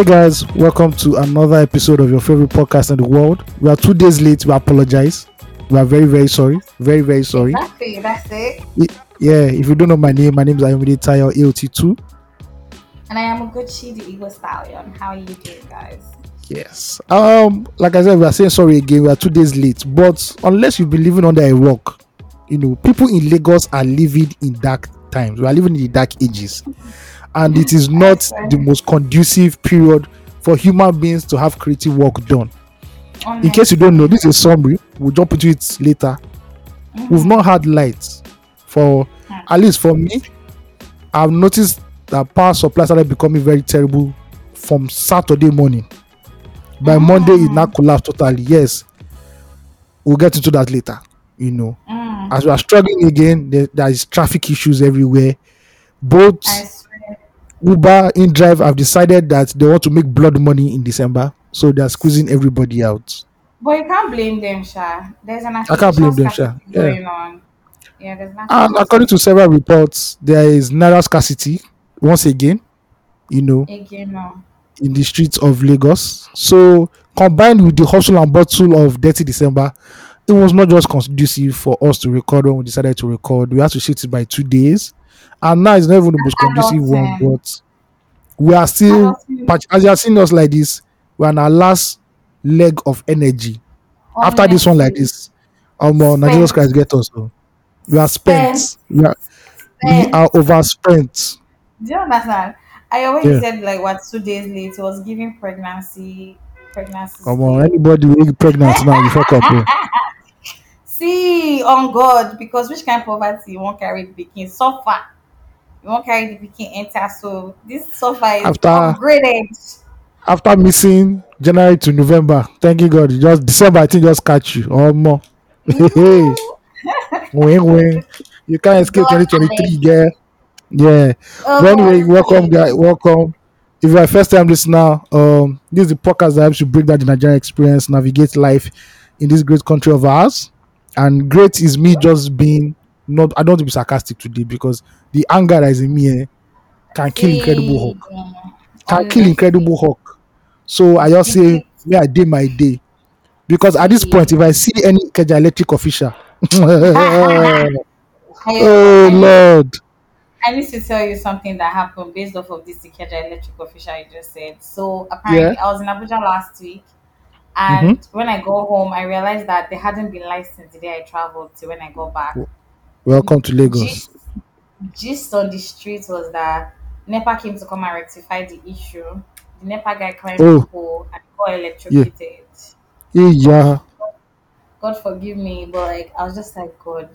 Hey guys, welcome to another episode of your favorite podcast in the world. We are two days late. We apologize. We are very, very sorry. Very, very sorry. Exactly, that's it. Yeah, if you don't know my name, my name is Ayomide Tayo AOT2. And I am a Ugochi, the Eagle Stallion. How are you doing, guys? Yes. Um, like I said, we are saying sorry again. We are two days late. But unless you've been living under a rock, you know, people in Lagos are living in dark times. We are living in the dark ages. And it is not the most conducive period for human beings to have creative work done. In case you don't know, this is a summary. We'll jump into it later. Mm-hmm. We've not had lights for hmm. at least for me. I've noticed that power supply started becoming very terrible from Saturday morning. By mm. Monday, it now collapsed totally. Yes, we'll get into that later. You know, Mm, as we are struggling again, there, there is traffic issues everywhere. Both. Uber inDrive have decided that they want to make blood money in December, so they are squeezing everybody out. But you can't blame them, Sha. There's an I can't blame them, Sha. scarcity Yeah. going on. Yeah, there's. And according to several reports, there is naira scarcity once again. You know, Again, no. in the streets of Lagos. So combined with the hustle and bustle of Detty December, it was not just conducive for us to record when we decided to record. We had to shift it by two days, and now it's not even the most conducive one. But we are still, as you are seeing us like this, we're on our last leg of energy. After this one like this, um, uh, Spent. Christ get us. So. We are spent. Spent. We are, we Spent. are overspent. Do you understand? I always Yeah. said like what two days late it was giving pregnancy, pregnancy. Come on, anybody pregnant now, you fuck up. oh. See on God, because which kind of poverty won't carry the pikin suffer. You won't carry the pikin enter. So this suffer is After- upgraded. after missing January to November, thank you God, just December I think just catch you. Oh more. Hey, wing wing. You can't escape God 2023, girl. Yeah. Oh, anyway, welcome, guys. Welcome. If you're a first time listener, um, this is the podcast that helps you break down the Nigerian experience, navigate life in this great country of ours. And great is me just being not I don't want to be sarcastic today because the anger that is in me eh, can kill incredible Hulk. can kill Incredible Hulk. So I just say, yeah, I did my day. Because at this point, if I see any Ikeja Electric official, oh Lord, I need to tell you something that happened based off of this Ikeja electric official you just said. So apparently, I was in Abuja last week, and Mm-hmm. when I go home, I realized that they hadn't been licensed the day I traveled to when I go back. Welcome to Lagos. Gist, gist on the street was that NEPA came to come and rectify the issue. The NEPA guy climbed Oh. the pole and got electrocuted. Yeah, God forgive me, but like I was just like God.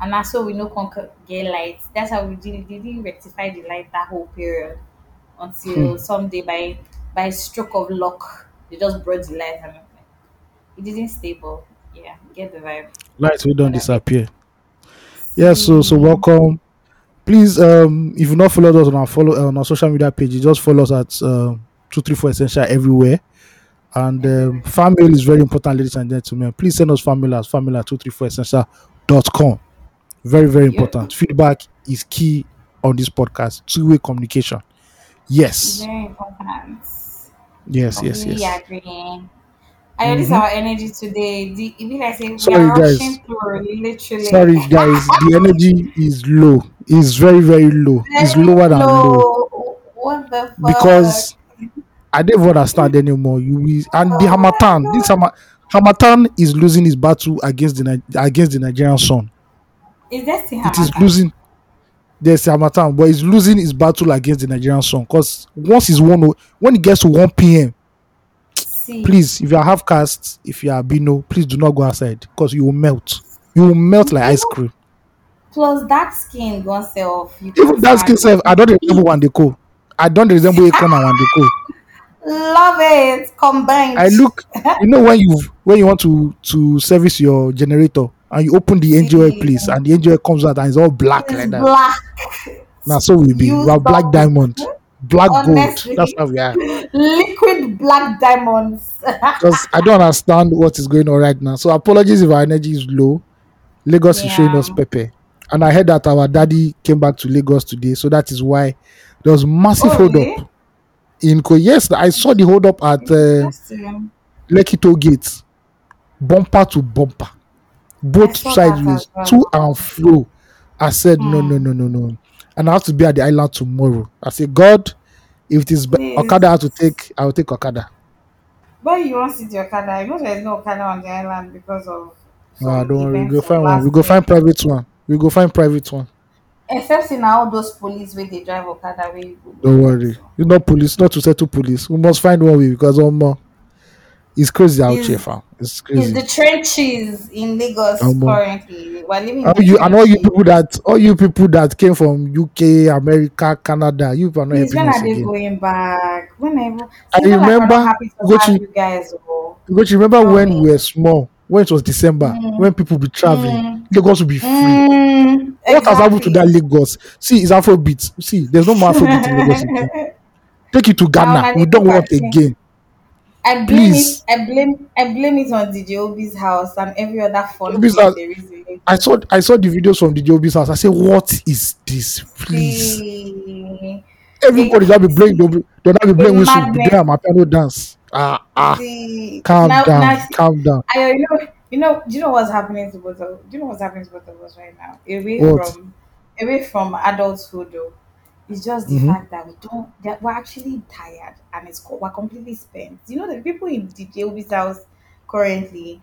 And that's how we know conquer get lights. That's how we did they didn't rectify the light that whole period until Hmm. someday by by stroke of luck they just brought the light and it didn't stable. Yeah, get the vibe. lights will don't disappear. Yeah, so so welcome. Please, um, if you not followed us on our follow on our social media pages, just follow us at um, two three four essential everywhere. And um, fan mail is very important, ladies and gentlemen. Please send us fan mail at fan mail at two three four essential.com. Very, very Yeah. important. Feedback is key on this podcast. Two way communication. Yes, Very important. yes, yes, Completely yes. agreeing. I know this is our energy today. The you like say we Sorry, are guys. rushing through literally. Sorry, guys. The energy is low. It's very, very low. It's Very lower than low. low. What the fuck? because I don't understand anymore. You and the Oh my Harmattan, this Hama, Harmattan is losing his battle against the against the Nigerian sun. is that still It is losing. There's Harmattan, but he's losing his battle against the Nigerian sun. Because once it's one, when it gets to one p.m., See, please, if you are half caste, if you are albino, please do not go outside because you will melt. You will melt like ice cream. plus dark skin gone self. You Even that skin self, I don't resemble Wande Coal. I don't resemble Akon and Wande Coal. Love it combined. I look, you know, when you when you want to to service your generator and you open the engine oil place and the engine oil comes out and it's all black It's like that. black. Now so we be You we are black diamond, black Honestly. gold. That's how we are. Liquid black diamonds. Because I don't understand what is going on right now. So apologies if our energy is low. Lagos is showing us pepper. And I heard that our daddy came back to Lagos today, so that is why there was massive Oh, hold really? up. in Ko. Yes, I saw the hold up at uh. Lekki Gate, bumper to bumper, both saw that as sideways, well. to and fro. I said, no, no, Hmm. no, no, no. And I have to be at the island tomorrow. I say, God, if it is Please. Okada I have to take, I will take Okada. Why you want to sit your Okada? You know there's no Okada on the island because of Ah, don't worry, we go find one. We go find private one. We go find private one. Except in all those police where they drive Okada where you go. Don't worry. You not police, not to settle police. We must find one way because um, uh, it's crazy out Is- here, fam. It's crazy. the trenches in Lagos Omo. currently. We're living in All the you and all you people that all you people that came from UK, America, Canada, you are not Please, helping when us are they again. going back? Whenever. I See, feel like we're remember go to- you guys. Oh. Because you remember Tell when we were small, when it was December, Mm. when people be traveling, Mm. Lagos will be free. Mm, What has happened to that Lagos? See, it's Afrobeat. See, there's no more Afrobeat in Lagos. Take it to Ghana. We don't want again. I blame Please. it. I blame. I blame it on DJ Obi's house and every other fun Obi's house- there is in. I saw I saw the videos from the Jobi's house. I said, What is this? Please. See, Everybody that be playing, they'll be, they'll not be playing A whistle, be madness. doing my piano dance. Ah, ah, see. calm now, down, Now, calm down. I you know you know do you know what's happening to both of do you know what's happening to both of us right now? Away What? from away from adulthood though. It's just the Mhm. fact that we don't that we're actually tired and it's we're completely spent. You know the people in DJ Obi's house currently.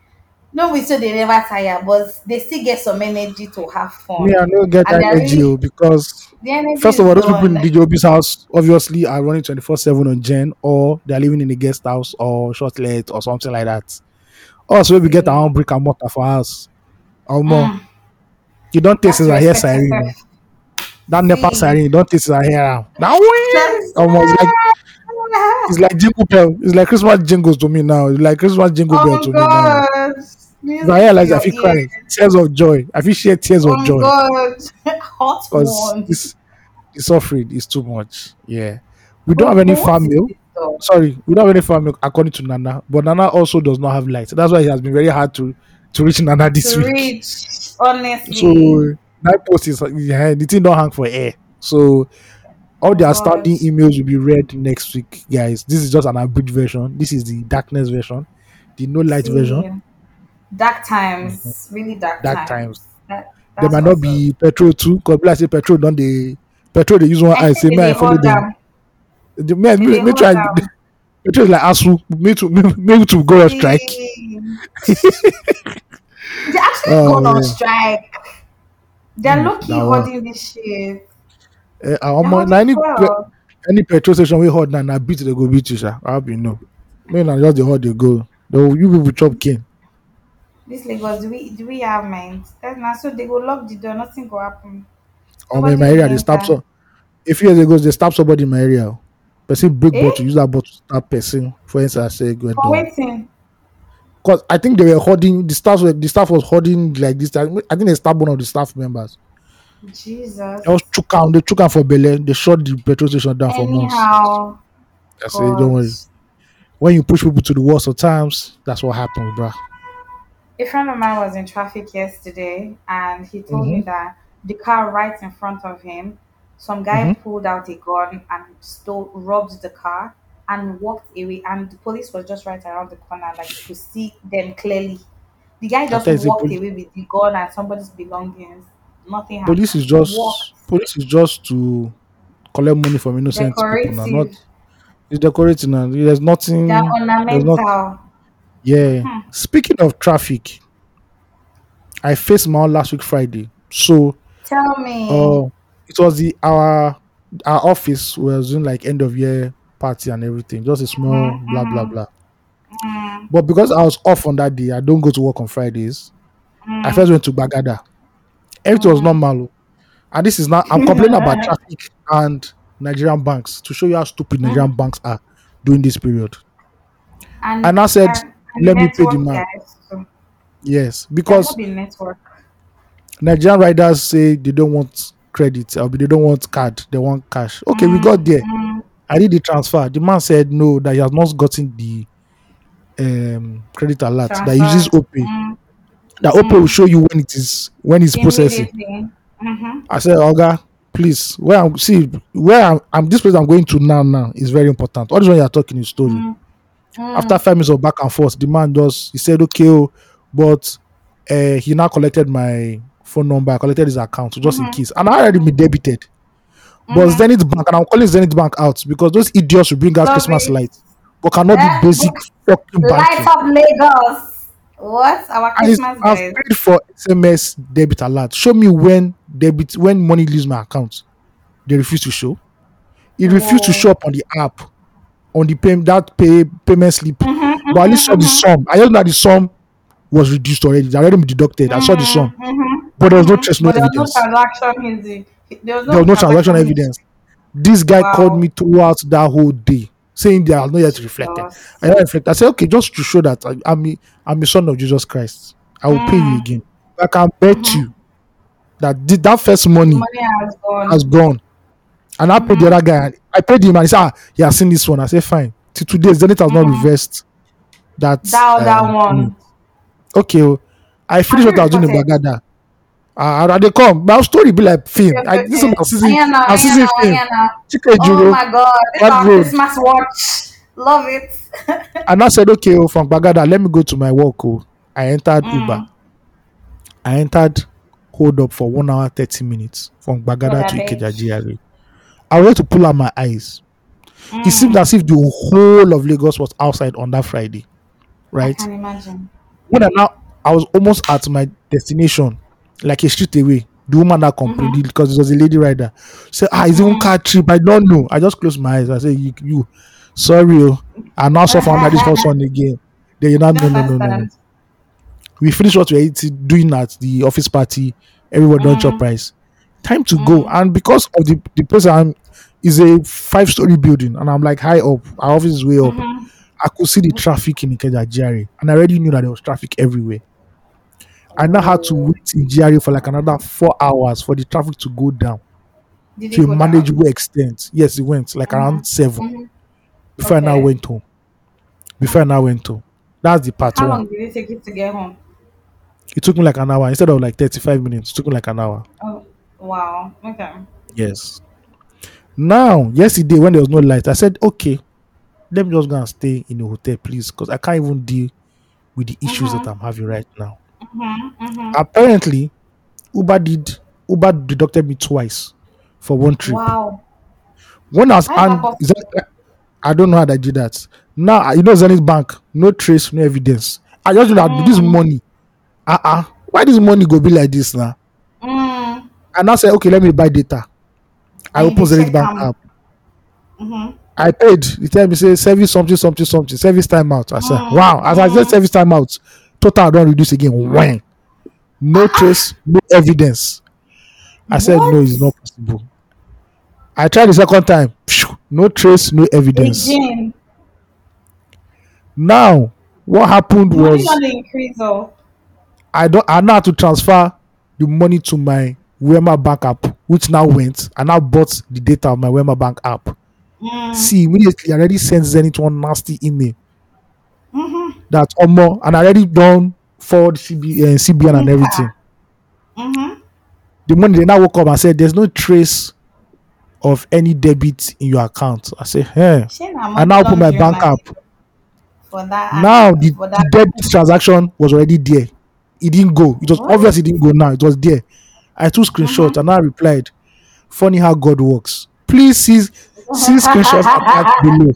No, we say they never tire, but they still get some energy to have fun. Me, I don't get And that energy really- oh, because energy first of all, those people in gone. the Jobi's house obviously are running 24 7 on Gen or they're living in a guest house or short let or something like that. Also, we get our own brick and mortar for us. Or more. Mm. You don't taste it, I hear siren. Oh. That NEPA siren, don't taste I hear am. Now, That's- almost like it's like jingle bell. It's like Christmas jingles to me now. It's like Christmas jingle bell Oh to me now. God! If I that, I feel Music crying. Tears of joy. I feel share tears of Oh joy. God! Hot Because this the suffering is too much. Yeah. We don't have any farm milk. Sorry, we don't have any farm milk according to Nana. But Nana also does not have light. That's why it has been very hard to to reach Nana this To week. reach, honestly. So that post is yeah, the thing don't hang for air. So all the outstanding emails will be read next week, guys. This is just an abridged version. This is the darkness version, the no light See, version. Dark times, mm-hmm. really dark, Dark times. times. That, There might not be petrol too, because I say petrol don't they petrol they use one eye say may I follow them. The me, me, They me hold try petrol is like asu me to me, me to go on strike. They actually Oh, gone on uh, strike. They're Hmm, lucky holding this shit. Uh, na any well. any petrol station we hold now na beat they go beat you sir. I hope you know. Me na just the hold they go. Though you people chop king. This Lagos, do we do we have minds? That's not so they go lock the door, nothing go happen. Nobody in my will area they stop so. A few years ago they stop somebody in my area. oh. Person break Eh? bottle, use that bottle to stab person. For instance, I say go For waiting. Because I think they were holding the staff. Were, the staff was holding like this. I think they stabbed one of the staff members. Jesus. They was chook am. They chook am for belle. They shut the petrol station down for months. Anyhow. I say, don't worry. When you push people to the worst of times, that's what happens, bruh. A friend of mine was in traffic yesterday and he told Mm-hmm. me that the car right in front of him, some guy Mhm. pulled out a gun and stole robbed the car and walked away and the police was just right around the corner like to see them clearly. The guy just walked poli- away with the gun and somebody's belongings. Nothing happened. Police is just Walked. police is just to collect money from innocent people. Now, not it's decorating. Now. There's nothing. They're There's ornamental. not. Yeah. Hmm. Speaking of traffic, I faced my own last week Friday. So Tell me. uh it was the our our office was doing like end of year party and everything. Just a small Mhm, blah blah blah. Mm, But because I was off on that day, I don't go to work on Fridays. I mm. first went to Gbagada. Everything was normal. oh. And this is now I'm complaining about traffic and Nigerian banks to show you how stupid Nigerian banks are during this period. and, And I said, and let me pay the man. too. Yes, Because. Nigerian riders say they don't want credit or they don't want card, they want cash. Okay, we got there. Mm, I did the transfer. The man said no, that he has not gotten the um credit alert that he uses transfer. OPay. Mm, That OPay will show you when it is when it's processing. Mm-hmm. I said, Olga, please, where I'm see where I'm, I'm this place I'm going to now now is very important. All this one you are talking is story. Mm. After Mm. five minutes of back and forth, the man just he said, okay, oh, but uh, he now collected my phone number, I collected his account just in Mhm. case. And I already been debited. But Mhm. Zenith Bank, and I'm calling Zenith Bank out because those idiots will bring out Love Christmas lights, but cannot Eh? do basic fucking Light banking. up Lagos. What? Our Christmas I've paid for SMS debit alert. Show me when debit when money leaves my account. They refuse to show. It refused to show up on the app, on the pay, that pay payment slip. Mhm, But at least saw mhm, the sum. I just know that the sum was reduced already. It already been deducted. I saw the sum, mhm, mhm, but there was no trace, no But was no transaction. There was no, There was no transaction evidence. This guy called me throughout that whole day, saying they are not yet reflected. I don't reflect. I said, okay, just to show that I, I'm a, I'm a son of Jesus Christ. I will pay you Mm. again. I can bet Mhm. you that the, that first money Money has gone. has gone. And I paid the other guy. I paid him and he said, ah, he has seen this one. I said, fine. Till today, Zenith has not Mhm. reversed that. that other um, one. Okay. oh, I finished what I was doing in? Gbagada. Uh, and they come. My story be like film. I, this is my season. Ayan na, My ayan season na, film. ayan na. Chike Oh my god. This is our road? Christmas watch. Love it. And I said, okay, oh, from Gbagada, let me go to my work. Oh. I entered Uber. Mm. I entered hold up for one hour, 30 minutes from Gbagada to. Ikeja GRA. I went to pull out my eyes. It Mm. seemed as if the whole of Lagos was outside on that Friday, I right? can imagine. When I now, I was almost at my destination, like a street away. The woman that complained because it was a lady rider. Said, ah, it's even Mhm. car trip. I don't know. I just closed my eyes. I say, you, you sorry, oh. I now suffer under this hot sun again. Then you now, no, no, no, no, no. We finished what we were eating, doing at the office party. Everyone done chop price. Time to go. Mm. And because of the, the place I'm is a five story building, and I'm like high up. Our office is way up. Mhm. I could see the traffic in Ikeja GRA, and I already knew that there was traffic everywhere. I now had to wait in GRA for like another four hours for the traffic to go down Did to a go down? manageable extent. Yes, it went like around 7 Mhm. before I now went home. Before I now went home. That's the part How one. long did it take you to get home? It took me like an hour instead of like 35 minutes. It took me like an hour. Oh, wow. Okay. Yes. Now, yesterday when there was no light, I said, okay, let me just go and stay in a hotel, please, because I can't even deal with the issues that I'm having right now. Mm-hmm, mm-hmm. Apparently, Uber did Uber deducted me twice for one trip. Wow. When I was and that- I don't know how they did that. Now you know Zenith Bank, no trace, no evidence. I just know that this Mm. money. Uh-uh. Why this money go be like this now? Mm. And I said, okay, let me buy data. I you open Zenith Bank app. Mm-hmm. I paid. The tell me say service something something something service time out. I said Mm. wow. As I said Mm. service time out, total don't reduce again. When no trace, no evidence. I said no, it's not possible. I tried the second time. No trace, no evidence. Again. Now what happened Money was increase. I don't I now had to transfer the money to my Wema Bank app, which now went. I now bought the data of my Wema Bank app. Mm. See, immediately I already sent Zenith one nasty email. That Omo and I already done forward CB, uh, CBN and everything. Mm-hmm. The money they now woke up and said there's no trace of any debit in your account. I say, hey. I now put my bank app. For that. Now the, for the debit transaction was already there. It didn't go. It was What? obvious it didn't go now. It was there. I took screenshot and I replied, funny how God works. Please see, see screenshots below.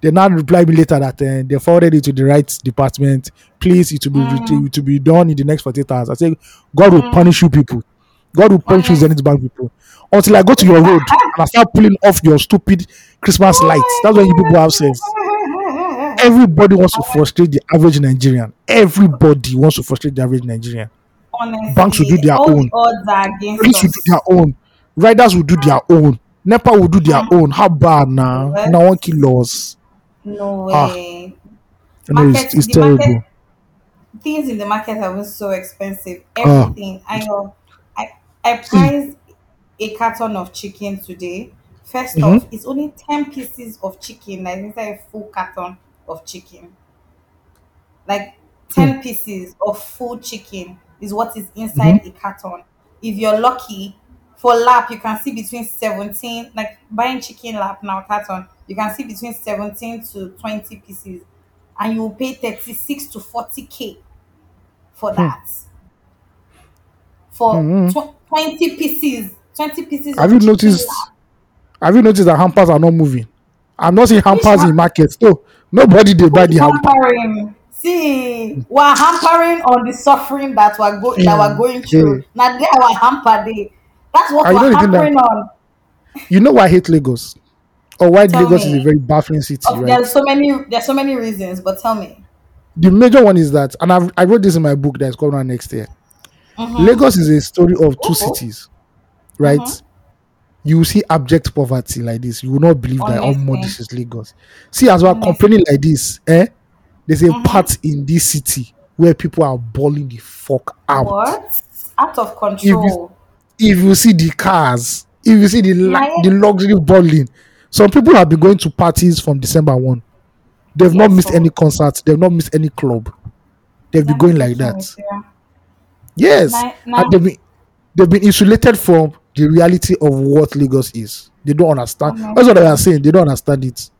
They now replied me later that uh, they forwarded it to the right department. Please, it will be Mm. it will be done in the next 48 hours. I say, God will Mm. punish you people. God will punish you Zenith Bank people. Until I go to your road and I start pulling off your stupid Christmas lights. That's when you people have sense. Everybody wants to frustrate the average Nigerian. Everybody wants to frustrate the average Nigerian. Honestly, Banks will do their own. The odds are against Police will do their own. Riders will do their own. NEPA will do their own. How bad now? What? Now one kill us. No Ah. way. You know, it's, Market- it's the terrible. market- things in the market have been so expensive. Ah. Everything. I know. I I priced a carton of chicken today. 1st Mhm. off, it's only ten pieces of chicken. Like inside a full carton of chicken. Like ten Hmm. pieces of full chicken is what is inside a carton. If you're lucky, for lap you can see between 17 like buying chicken lap now carton you can see between 17 to 20 pieces and you will pay 36 to 40k for Hmm. that for Hmm. tw- 20 pieces 20 pieces Have you noticed? lap Have you noticed that hampers are not moving? I'm not seeing hampers in markets. No, nobody they buy the hamper. hampering see we're hampering on the suffering that we're go- that we're going through now they our hamper day that's what And you know we're the thing that- hampering on You know why I hate Lagos? Or why Tell Lagos me. is a very baffling city, Oh, right? there's so many there's so many reasons but tell me The major one is that, and I've, I wrote this in my book that's coming out next year. Mhm. Lagos is a story of two Mhm. cities, right? Mhm. You see abject poverty like this. You will not believe that oh, Honestly. this is Lagos. See, as we're Honestly. complaining like this, eh? There's a Mhm. part in this city where people are balling the fuck out. what out of control If you see the cars, if you see the la- Yeah, yeah. the luxury balling, some people have been going to parties from December one. They've not missed so- any concerts. They've not missed any club. They've been going like that. Yes, Now- and they've been they've been insulated from the reality of what Lagos is. They don't understand. Honestly. That's what I was saying. They don't understand it.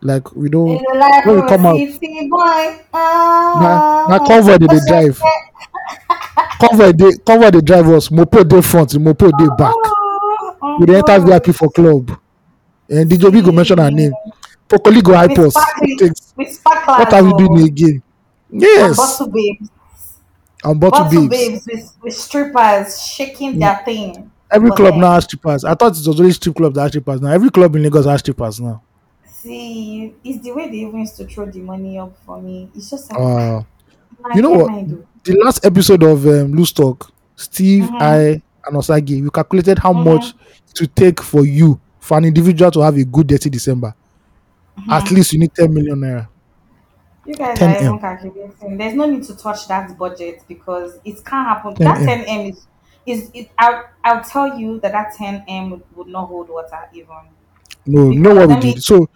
Like we don't. Like when we come out, boy. na na Ah. convoy they dey drive. Convoy they convoy they drive us. Mopo dey front, mopo dey back. We dey enter. VIP for club. And DJ Obi go mention her name. Poco Lee go hype us. sparkling- Takes- with sparklers. What are we doing again? Yes, Bottle babes. and bottle Bottle babes. babes with, with strippers shaking their thing. Every club them. now has strippers. I thought it was only strip club that has strippers now. Every club in Lagos has strippers now. See, it's the way they even used to throw the money up for me. It's just like, Uh, you know what what? Can I do? the last episode of um, Loose Talk, Steve, Mhm. I, and Osagie, we calculated how Mhm. much to take for you, for an individual to have a good Detty December. At least you need 10 million naira. You guys 10 are even calculating. There's no need to touch that budget because it can't happen. 10 that 10 M is, is it, I'll, I'll tell you that that 10 M would, would not hold water even. No, you know Because what we did. So,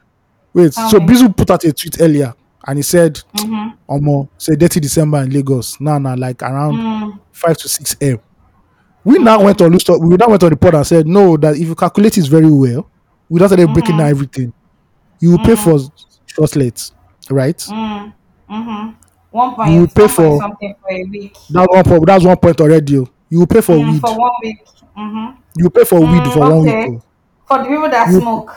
wait, so me. Bizu put out a tweet earlier and he said, Mm-hmm. Omo, say Detty December in Lagos. Now, now, like around Mm. 5 to 6 M. We now went on Loose we now went on the pod and said, no, that if you calculate it very well, we just started breaking Mhm. down everything. You will pay for short late, right? Mm. Mm-hmm. One point, You will pay for- something for a week. That's one point. That's one point already. oh. You will pay for Mm, weed. for one week. Mm-hmm. You pay for weed Mm, for one week. For the people that You- smoke.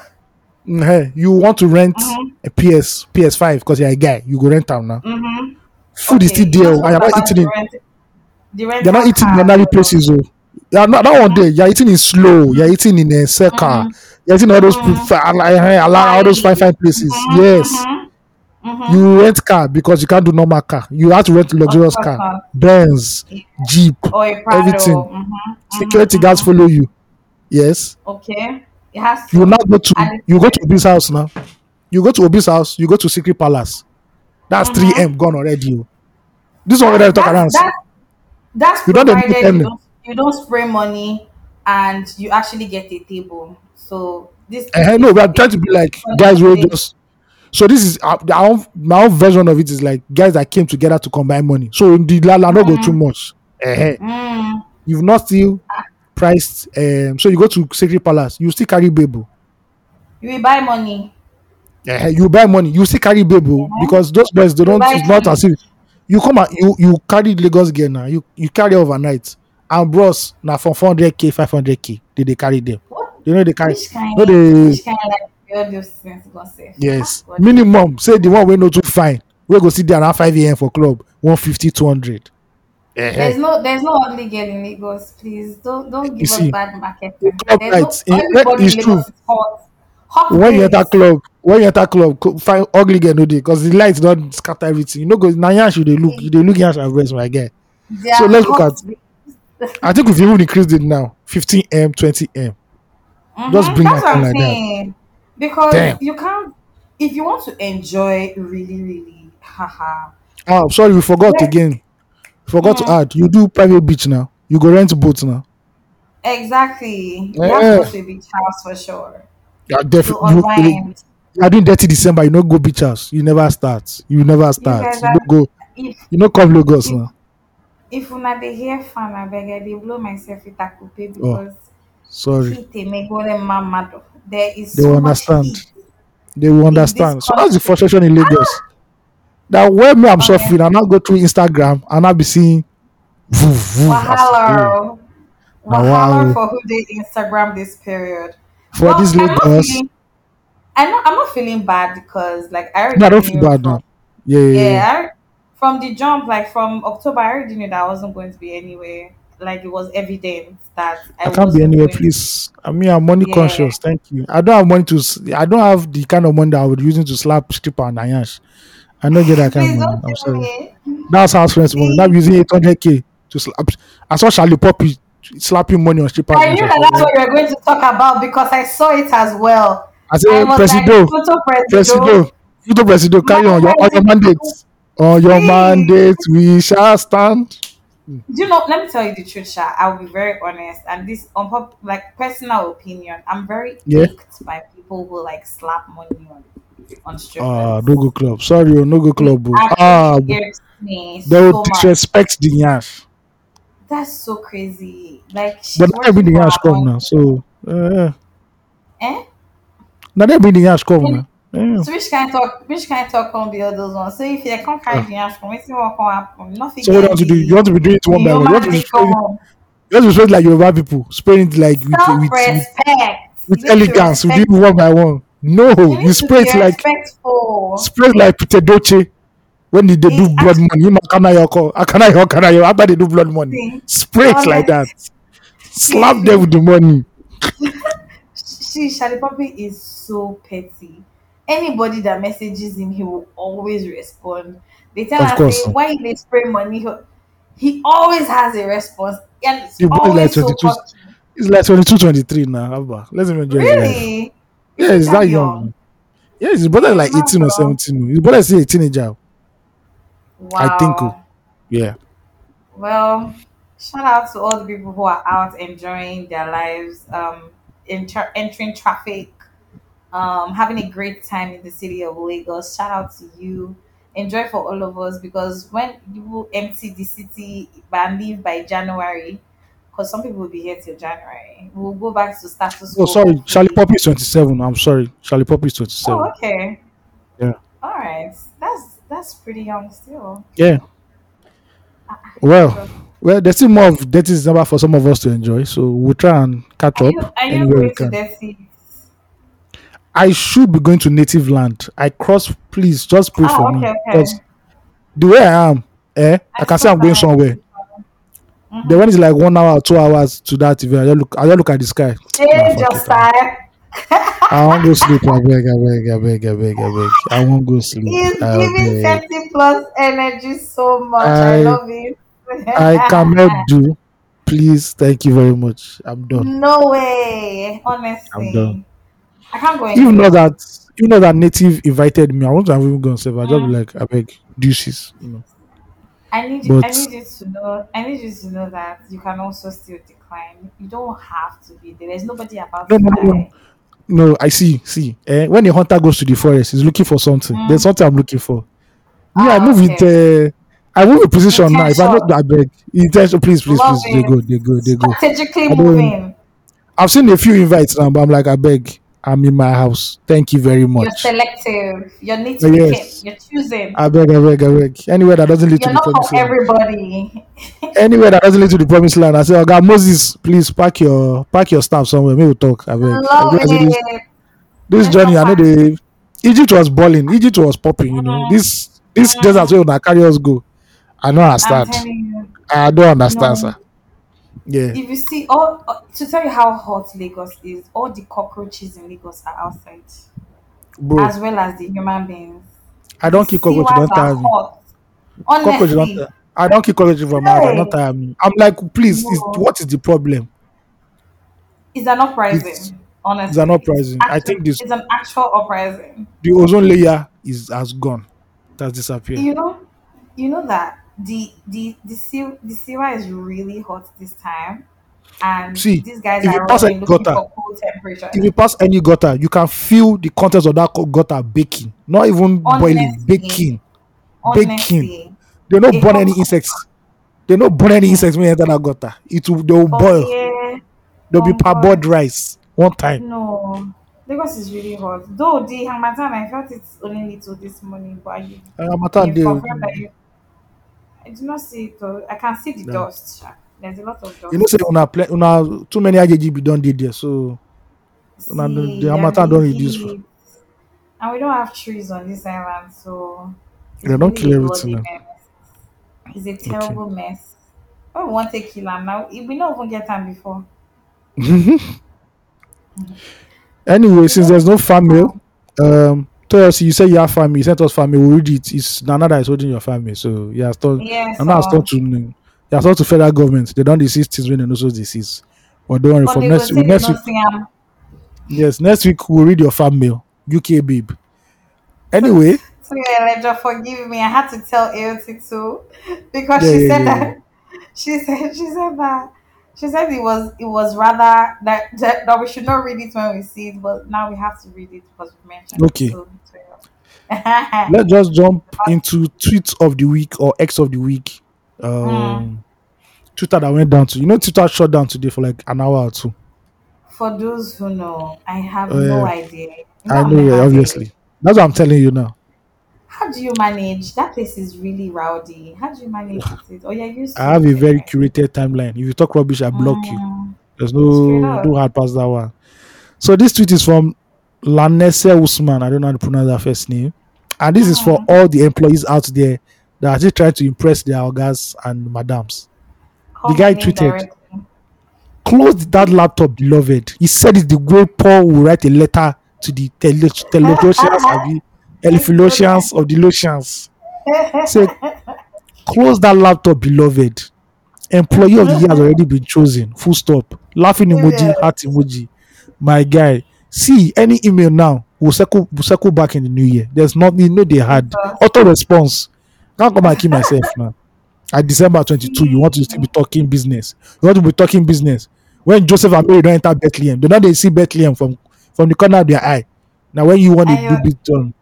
Mhm. You want to rent Mhm. a PS PS5 because you're a guy. You go rent them now. Mm-hmm. Food is still there. and you're not eating in. The You're not eating in ordinary places. Oh, you're not that one day. You're eating in slow. You're eating in a circle. Mhm. You're eating all those Mhm. eh, all those fine fine places. Yes. Mm-hmm. You rent car because you can't do normal car. You have to rent luxurious car, not. Benz, Jeep, Or a Prado. everything. Mm-hmm. security guards follow you. Yes. Okay. It has to. you now go to you go to Obi's house now. You go to Obi's house, you go to Secret Palace. That's Mhm. 3M gone already. oh. This one they talk around. That's, that's You don't you don't, you don't spray money and you actually get a table. So this. Eh, no, we are trying to be like guys Honestly. just so this is uh, own, my own version of it is like guys that came together to combine money. So the lala not go too much. Eh, Mm, You've not still priced um so you go to Secret Palace, you still carry Bebo. you will buy money. Eh, you buy money, you still carry Bebo because those boys they don't it's not as if you come and you you carry Lagos girl now, you you carry overnight. And bros now from 400k, 500k, they they carry them. What? You know they carry Which kind? no they Which kind like go say? yes. Ah. Minimum say the one we know too fine. We go sit there around 5 a.m. for club 150, 200. Eh, There's no there's no ugly girl in Lagos. Please don't don't give us see, bad marketing. the club There's no, eh, everybody it's true. Hot. Hot when you enter club when you enter club find ugly girl no dey because the light don scatter everything you know, go na yansh you dey look you dey look yansh and breast my guy so let's look at- i think we've even increased it now 15m 20m Just Mhm, bring That's that what I'm like that. Because Damn. you can't if you want to enjoy really, really, haha. ah sorry we forgot Yeah. again forgot to Mm. add you do private beach now you go rent boat now Exactly. You Yeah. have to go to a beach house for sure. you To definitely you, you, you are doing Detty December you no go beach house you never start you never start you are- no go If you no come lagos If- now if una dey hear fan abeg I dey blow myself with akupe because oh, Sorry. Heat may go them mamado. There is They so will understand. heat They will understand. So that's the frustration in Lagos. That when me I'm suffering, Honestly. and I go through Instagram and I'll be seeing woo, woo, as it go. Wahala. Wahala for who did Instagram this period. For Well, this I'm not Lagos, feeling I'm not I'm not feeling bad because like I already no, I don't feel bad now. Yeah, yeah, yeah. I, from the jump, like from October, I already knew that I wasn't going to be anywhere. Like it was evident that I I can't be anywhere, please. I mean, I'm money Yeah. conscious. Thank you. I don't have money to. I don't have the kind of money that I would use to slap stripper and Ayash. I don't get that kind of money. I'm sorry. me. That's house friends money. Now I'm using 800k to slap. I saw Shallipopi slapping money on strippers. I knew that that's what you were going to talk about because I saw it as well. I I said, like, Presido, presido. Presido, Photo Presido, carry on your on your mandate. On your Please. mandate, we shall stand. Do you know? Let me tell you the truth, Sha. I'll be very honest, and this on pop, like personal opinion. I'm very Yeah. by people who like slap money on on strippers. Ah, no go club. Sorry, oh, no go club. oh. Actually Ah, they so will disrespect the Yash. That's so crazy. Like But now every the working Yash come now. So, uh, Eh? now every the Yash come now. Eh. So which kind talk? Which kind talk can be all those ones? So if you can't carry Ah. the ash from, what what can happen? Nothing. So what do you want to do? You want to be doing it one by one. You want to be spraying, you want to be spraying like Yoruba people, spraying it like with with, with, with You need to elegance. We do it one by one. No, You you, spray it like respectful. spray it like Pete Edochie when they, they do It blood money. You know, can I call? Can I can I after they do blood money? Spray it like that. Slap them with the money. She Shallipopi is so petty. Anybody that messages him, he will always respond. They tell Of course. why they spray money? He, always has a response. And it's boy like always so 22. cocky. It's like 22, 23 now. Let's enjoy. Really? Yeah, he's that that young? young. Yeah, his brother like He's not 18 or 17. His brother is a teenager. Wow. I think, oh. Yeah. Well, shout out to all the people who are out enjoying their lives, um, enter- entering traffic, um, having a great time in the city of Lagos. Shout out to you. Enjoy for all of us because when you will empty the city and leave by January, because some people will be here till January, we'll go back to status Oh, sorry. Shallipopi is 27. I'm sorry. Shallipopi is 27. Oh, okay. Yeah. All right. That's that's pretty young still. Yeah. Well, well, there's still more of Detty December for some of us to enjoy. So we'll try and catch Are up you, are you going to can. I should be going to native land. I cross, please just pray Oh, for okay, me. okay. Because the way I am, eh, I, can say I'm going somewhere. Mhm. The one is like one hour, two hours to that event. I just look, I just look at the sky. Change Nah, your style. I won't go sleep. I beg, I beg, I beg, I beg, I beg. I won't go sleep. He's I giving beg. 30 plus energy so much. I, I- love it. I cannot do. Please, thank you very much. I'm done. No way. Honestly. I'm done. I can't go You know that you know that native invited me. I want to have even gone serve. I just be Mm. like, I beg, deuces. You know. I need you I But- need you to know I need you to know that you can also still decline. You don't have to be there. There's nobody about No, to no, no, die. No, I see. See, eh, when a hunter goes to the forest, he's looking for something. Mm. There's something I'm looking for. Me, I Ah, move with. Uh, I move with position now. If I Intention. not, I beg. Intention, please, please, Love please. They it. go, they go, they go. Strategically I don't- moving. I've seen a few invites now, but I'm like, I beg. I'm in my house. Thank you very much. You're selective. You're nitpicking. yes. You're choosing. I beg, I beg, I beg. Anywhere that doesn't lead to You're the not promised land. everybody. Anywhere that doesn't lead to the promised land. I say, oh God, Moses, please pack your pack your stuff somewhere. Maybe we'll talk. I beg. Love I this, it. this That's journey, I know the Egypt was balling. Egypt was popping. You know, Mhm. this this Mhm. desert where una carry us go. I don't I'm understand. telling. I don't understand, No. sir. Yeah, If you see all uh, to tell you how hot Lagos is, all the cockroaches in Lagos are outside, bro. as well as the human beings. I don't kill cockroach. Seawalls Don't are tire me. hot. Cockroach don't. I don't kill cockroach from my house. Hey. don't tire me. I'm like, please, is, No. what is the problem? it's an uprising. It's- honestly, it's an uprising. I Actu- think this- it's an actual uprising. The ozone layer is has gone. It has disappeared. You know, you know that the the the sea the is really hot this time, and See, these guys if you are pass running looking gutter- for cool temperature. if you pass any gutter, you can feel the contents of that gutter baking. Not even boiling, Honestly. baking. baking. Honestly, They don't burn any insects. They don't burn any insects when you enter that gutter. It will they will for boil. here, There'll be Oh parboiled rice one time. No. Lagos is really hot. Though the Harmattan, I felt it's only little this morning, but you, Harmattan you've dey- confirmed that you. I do not see it. I can see the Yeah. dust. There's a lot of dust. You know, say una, plen- una too many IJGB don dey there, so the See, the the reduce. heat. And we don't have trees on this island, so They don't kill everything. It's a terrible mess. Oh, we want to kill him now. We don't even get time before. Anyway, since there's no fan mail, um, tell us you say you have family. You sent us family. We read it. It's Nana that is holding your family. So yeah. Yes. I'm not start to. You start to federal government. They don't desist things when they know so desist. But don't worry. But From next week, next week, yes, next week we'll read your fan mail. UK babe. Anyway, So yeah, forgive me. I had to tell AOT2 because Yeah, she yeah, said yeah, that she said she said that she said it was it was rather that, that that we should not read it when we see it, but now we have to read it because we mentioned Okay. it. So. let's just jump into tweets of the week or X of the week. Um, Twitter that went down to you know Twitter shut down today for like an hour or two. For those who know, I have Oh, no idea. You I know, yeah, obviously. That's what I'm telling you now. How do you manage? That place is really rowdy. How do you manage it? Oh, you're used I have a very right? curated timeline. If you talk rubbish, I block you. Mm, There's no no hard pass that one. So this tweet is from Lanese Usman. I don't know how to pronounce her first name. And this is for all the employees out there that are just trying to impress their guys and madams. call The guy tweeted. directly. Close that laptop, beloved. He said it the way Paul will write a letter to the tele- Telelotians and the Eliphilosians of the Lotians. Say, close that laptop, beloved. Employee of the year has already been chosen. Full stop. Laughing emoji, heart emoji. My guy. See, any email now will circle, will circle back in the new year. There's nothing, no, they had. Auto response. Can't come and kill myself now. At December 22, you want to still be talking business. You want to be talking business. When Joseph and Mary don't enter Bethlehem, they know they see Bethlehem from, from the corner of their eye. Now, when you want to I, do uh, big turn,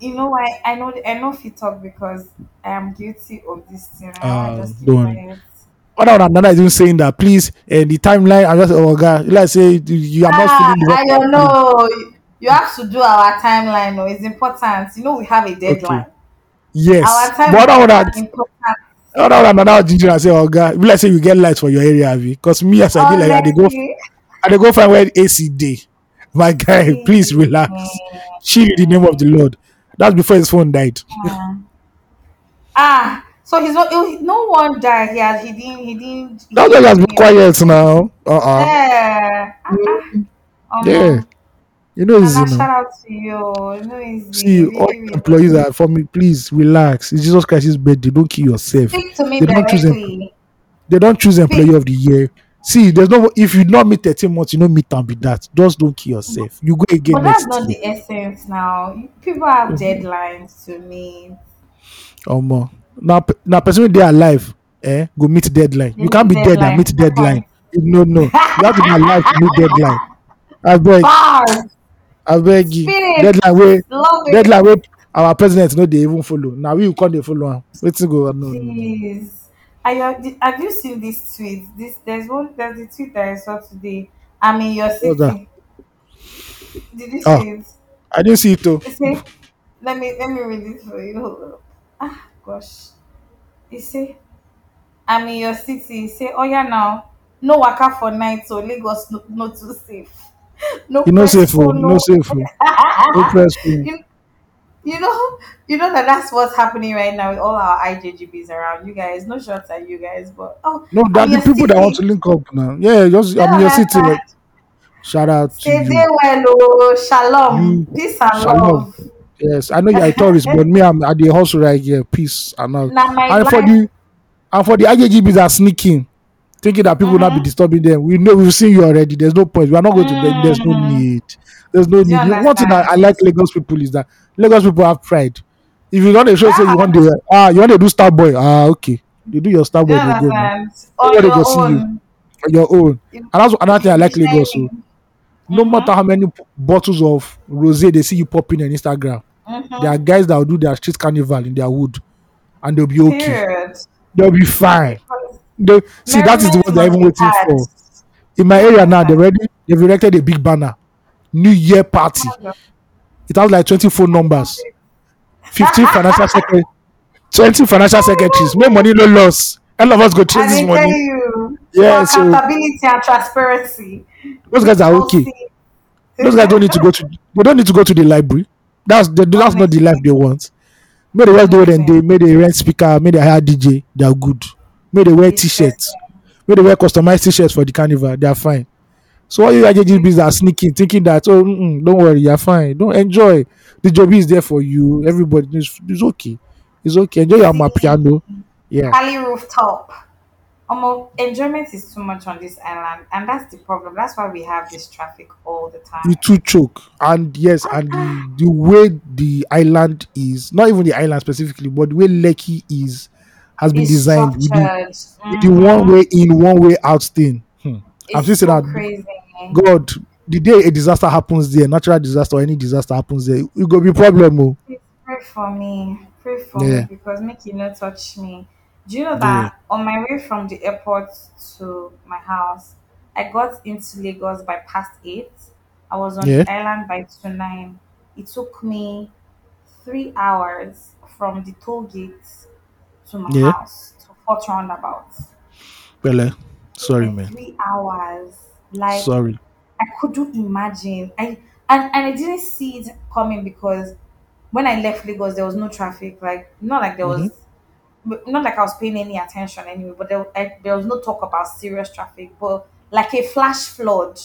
You know why? I know I know if you talk because I am guilty of this thing. I Ah, just keep don't. Other than Nana is even saying that, please, and the timeline, I'm just, oh, God, like say, you- you are not Ah, feeling I don't know. You have to do our timeline. No, it's important. You know we have a deadline. Yes. Our But other timeline is important. other than Nana Ginger, I say, oh, God, like say you get lights for your area, because me, as I did, like, I go, I go find where AC day. My guy, please relax. Chill in the name of the Lord. That's before his phone died. Mm. Ah, so he's not. he- No one died. He has. He didn't. He didn't. he That's why he has been quiet now. Uh-uh. Yeah. Ah, ah. Um, Yeah. You know, it's, Nana, you know. shout out to you. You know, See, really, all really employees are for me. Please relax. It's Jesus Christ's birthday. Don't kill yourself. Speak to me They don't choose em- directly. They don't choose employee of the year. See, there's no. If you not meet 13 months, you don't meet and be that. Just don't kill yourself. You go again But that's next not year. the essence now. People have Mm-hmm. deadlines to meet. Um, now, now, person they are alive, eh, go meet deadline. You can't be dead and meet deadline. No, no. You have to be alive to meet deadline. I beg, Bars! I beg you. Spirit! Deadline it. deadline where our president no they even follow. Now we call they follow. am. Wetin go? No, no. Are you, have you seen this tweet? This there's one there's a tweet that I saw today. I'm in your city. Did you Ah. see it? I didn't see it though. Let me let me read it for you. Hold up. Gosh. You say, I'm in your city. You say, oh yeah now. No waka for night, so Lagos no, no too safe. No You know press safe, oh, phone, no safe. oh. No press phone. you, you know, you know that that's what's happening right now with all our IJGBs around. You guys, no shots at you guys, but oh, No, that I'm the your people that city. want to link up now. Yeah, just I'm in your city. Like, shout out to Stay you. there well, oh, shalom, You- peace and shalom. Yes, I know you're a tourist, but me, I'm at the hustle right here. Peace and all. Now my And for the and for the IJGBs that are sneaking, thinking that people will not be Mhm. disturbing them. We know we've seen you already. There's no point. We are not going to beg. There's no Mhm. need. There's no need. One thing that I like Lagos people is that Lagos people have pride. If you want to show say you Ah. want to ah you want to do star boy ah okay you do your star boy you go understand? On your go see you. on your own. And that's another thing I like Lagos. So no Mhm. matter how many bottles of rosé they see you popping on Instagram, Mhm. there are guys that will do their street carnival in their wood, and they'll be okay. Period. They'll be fine. They, see, that is the one they're even waiting for. In my area now, they already they've erected a big banner. New Year party. It has like 20 phone numbers, 15 financial secretary, 20 financial secretaries. Make money no loss. All of us go And this money. you Yeah, so accountability and transparency. those guys are okay. Those guys don't need to go to they don't need to go to the library. That's the, that's not the life they want. May they work do and they may they rent speaker, may they hire DJ, they are good. May they wear t-shirts, may they wear customized t-shirts for the carnival, they are fine. So all you IJGBs are sneaking, thinking that oh don't worry, you're fine. Don't enjoy. The job is there for you. Everybody is it's okay. It's okay. Enjoy your piano. Yeah. Cali rooftop. Um, enjoyment is too much on this island, and that's the problem. That's why we have this traffic all the You time. too choke. And yes, and the the way the island is, not even the island specifically, but the way Lekki is has been It's designed with the, structured. with the one Mhm. way in, one way out thing. Hmm. I'm saying so that crazy. God, the day a disaster happens there, natural disaster or any disaster happens there, it go be problem. Oh. Pray for me. Pray for Yeah. me because make you not touch me. Do you know Yeah. that on my way from the airport to my house, I got into Lagos by past eight. I was on Yeah. the island by two nine. It took me three hours from the toll gate to my Yeah. house to Fort Roundabout. Well, eh, sorry, Like man. three hours. Like Sorry. I couldn't imagine. I and, and I didn't see it coming because when I left Lagos, there was no traffic. Like not like there hmm was, not like I was paying any attention anyway. But there, I, there was no talk about serious traffic. But like a flash flood,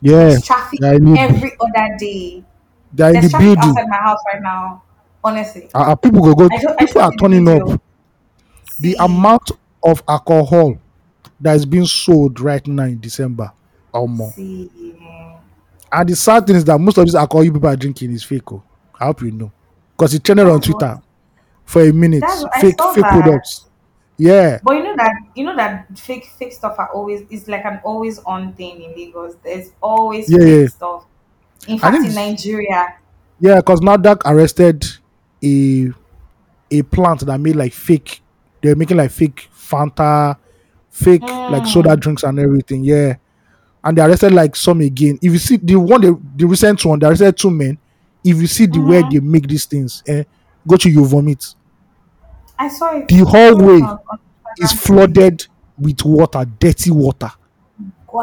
Yeah. there's traffic every other day. There's the traffic building. outside my house right now. Honestly, Uh, people go go. I don't. I People showed are turning up. video. The amount of alcohol that is being sold right now in December, or more. see. And the sad thing is that most of this alcohol you people are drinking is fake. Oh. I hope you know, because it trended on. Twitter for a minute. That's Fake, fake that. products. Yeah, But you know that you know that fake fake stuff are always it's like an always on thing in Lagos. There's always yeah, yeah. fake stuff. In fact, in Nigeria, yeah, because NAFDAC arrested a a plant that made like fake. They're making like fake Fanta, fake like soda mm, drinks and everything. Yeah, and they arrested like some again. If you see the one, the, the recent one, they arrested two men. If you see the way mhm. they make these things, eh, go to you vomit. I saw it. The I saw it hallway is flooded with water, dirty water.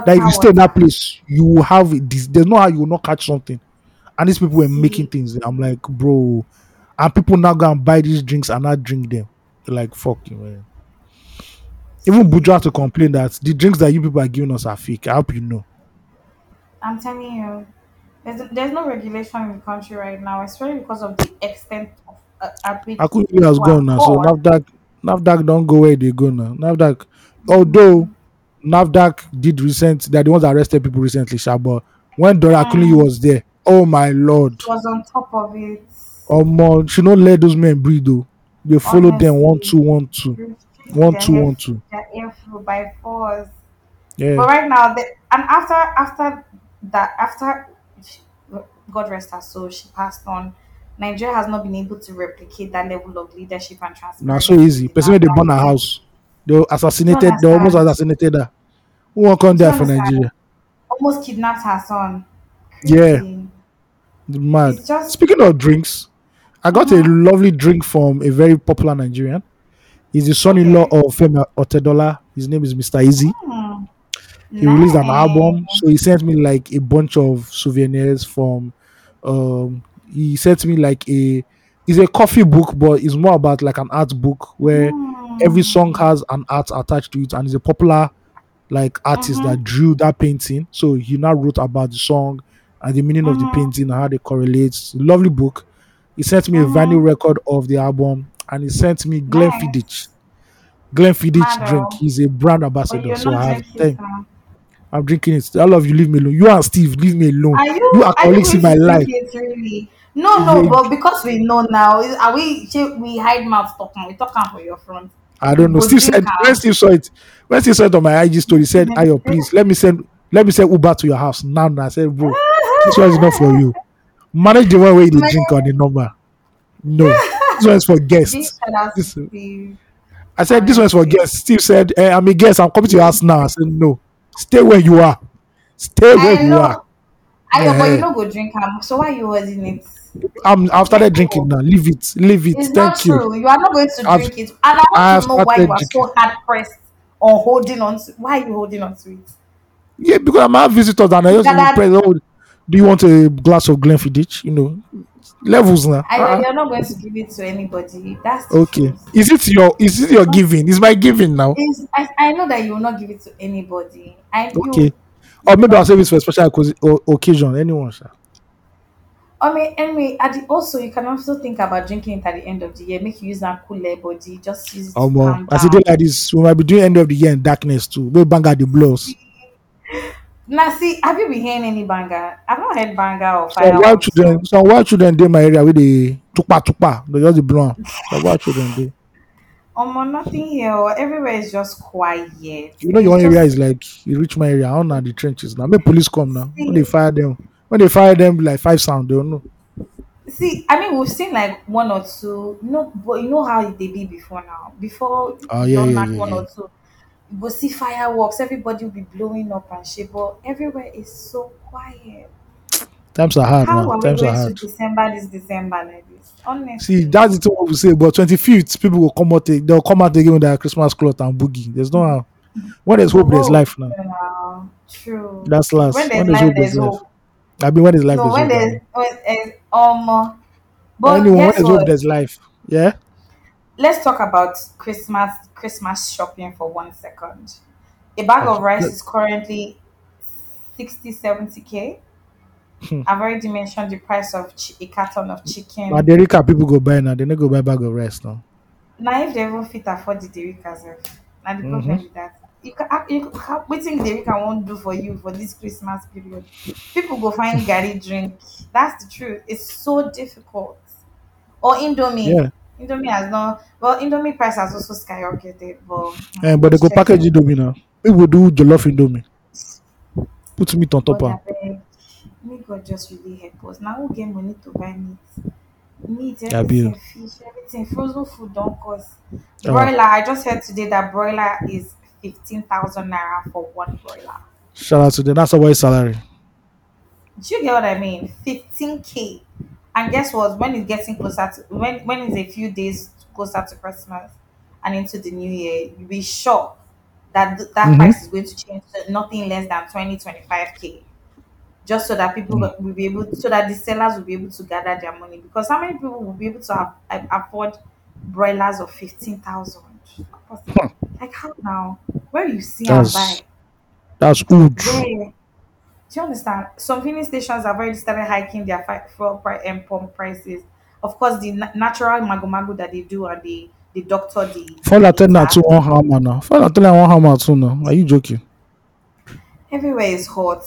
That if you stay in that place, you will have it. This, there's no how you will not catch something. And these people were making things. I'm like, bro. And people now go and buy these drinks and not drink them. They're like, fuck you, man. Even had to complain that the drinks that you people are giving us are fake. I hope you know. I'm telling you, there's there's no regulation in the country right now, especially because of the extent of Akunyili has gone now, so poor. NAFDAC, NAFDAC don't go where they go now. NAFDAC, although NAFDAC did recent, they're the ones that arrested people recently, sha, but when Dora mm. was there, oh my lord, She was on top of it. Oh um, she don't let those men breathe though. They follow them one, Honestly, two, one, two, one, two, one, two. airflow by force. Yeah, But right now, the, and after after that, after God rest her soul, she passed on. Nigeria has not been able to replicate that level of leadership and now so easy. the Person they burn her house, they assassinated. They almost assassinated her. Who won't come there for? Nigeria? Almost kidnapped her son. Yeah, Crazy. mad. Just. Speaking of drinks, I got a Mm-hmm. lovely drink from a very popular Nigerian. He's the son-in-law Okay. of Femi Otedola. His name is Mr. Eazi. Hmm. He released an album, so he sent me like a bunch of souvenirs from. Um, he sent me like a. It's a coffee book, but it's more about like an art book where every song has an art attached to it, and he's a popular like artist Mhm. that drew that painting. So he now wrote about the song and the meaning of the Mhm. painting and how they correlate. Lovely book. He sent me a vinyl Mhm. record of the album, and he sent me Glenn Nice. Fiddich. Glenfiddich drink. He's a brand ambassador, so I have drinking, ten. I'm drinking it. I love you leave me alone. You and Steve, leave me alone. Are You you are colleagues in my life. it really? No, no, but because we know now, is- are we shey we hide mouth talking? We talk am for your front. I don't know. Steve drink said when am. Steve saw it, when Steve saw it on my IG story, he said, Ayo, please let me send let me send Uber to your house now. now. I said, bro, this one is not for you. Manage the one way they drink on the number. No, this one is for guests. This. I said, this one is for guests. Steve said, eh, I'm a guest. I'm coming to your house now. I said, no, stay where you are. Stay where I you are. know. I know, but you Eh, don't go drink am. So why you holding it? I'm, I've started drinking now. Leave it. Leave it. It's Thank you. true. You are not going to I've drink it. And I want I've to know why you are drinking. so hard pressed on holding on to why are you holding on to it? Yeah, because I'm have visitors and I just That- that- press. Oh, do you want a glass of Glenfiddich? You know, levels now. I know Uh-uh. you're not going to give it to anybody. That's Okay. truth. Is it your? Is it your giving? Is my giving now? It's- I, I know that you will not give it to anybody. I Okay. Or maybe I'll save it for a special occasion- occasion. Anyone, sir. I mean, anyway, at the, also you can also think about drinking it at the end of the year. Make you use that cooler body. Just use Um, calm as it down. do like this, we might be doing end of the year in darkness too. We bang out the blows. Now, see, have you been hearing any banger? I've not heard banger or fire. Some wild children, some wild children dey my area with the tukpa tukpa. They just dey blow. am. Some wild children dey. Um, nothing here. oh, Everywhere is just quiet. You know your It's area is like you reach my area. I don't know the trenches now. Make police come now. They fire them, when they fire them like five sound, they don't know. See, I mean, we've seen like one or two. You know, but you know how they be before now. Before Oh, you yeah, yeah, yeah, one yeah. or two, you go see fireworks. Everybody will be blowing up and shit. But everywhere is so quiet. Times are hard, How man. are we Times are going to hard. December this December like this? Honestly, See, that's the thing we say. But twenty fifth, people will come out. Eh, they'll come out again with their Christmas cloth and boogie. There's no how. When there's hope, there's oh, life now. Yeah, true. That's last. when When there's there's life, hope, there's there's hope. I mean, when there's life, No, when there's when there's um, but Anyone, when there's what? there's life. Yeah. let's talk about Christmas Christmas shopping for one second. A bag of rice is currently 60 70 k. Hmm. I've already mentioned the price of chi- a carton of chicken. But Derika people go buy now. They don't go buy bag of rice now. now, if they even fit afford the well, now the problem Mhm. with that. You can, ah, you can Derrick won't do for you for this Christmas period? People go find garri drink. That's the truth. It's so difficult. Or Indomie. Yeah. Indomie has not. Well, Indomie price has also skyrocketed, but Eh, but they go package it. Indomie now. We will do jollof Indomie. Put meat on top. Am. abeg, May God just really help us. Now who get money to buy meat? Meat, Yeah, everything, fish, everything. Frozen food don't cost. Oh. Broiler, I just heard today that broiler is fifteen thousand naira for one broiler. Shout out to them. That's our salary. Do you get what I mean? Fifteen k. And guess what? When it's getting closer to when when it's a few days closer to Christmas and into the new year, you'll be sure that th- that Mhm. price is going to change to nothing less than 20 25 k. Just so that people Mm. will be able, so that the sellers will be able to gather their money. Because how many people will be able to have, a- afford broilers of fifteen thousand? Like how now? Where you see and That's buy? that's. Where? Do you understand? Some filling stations have already started hiking their fi- fuel price and pump prices. Of course, the na- natural mago mago that they do and the the doctor the Fall attendant to one hammer now. Fall attendant one hammer too now. Are you joking? everywhere is hot.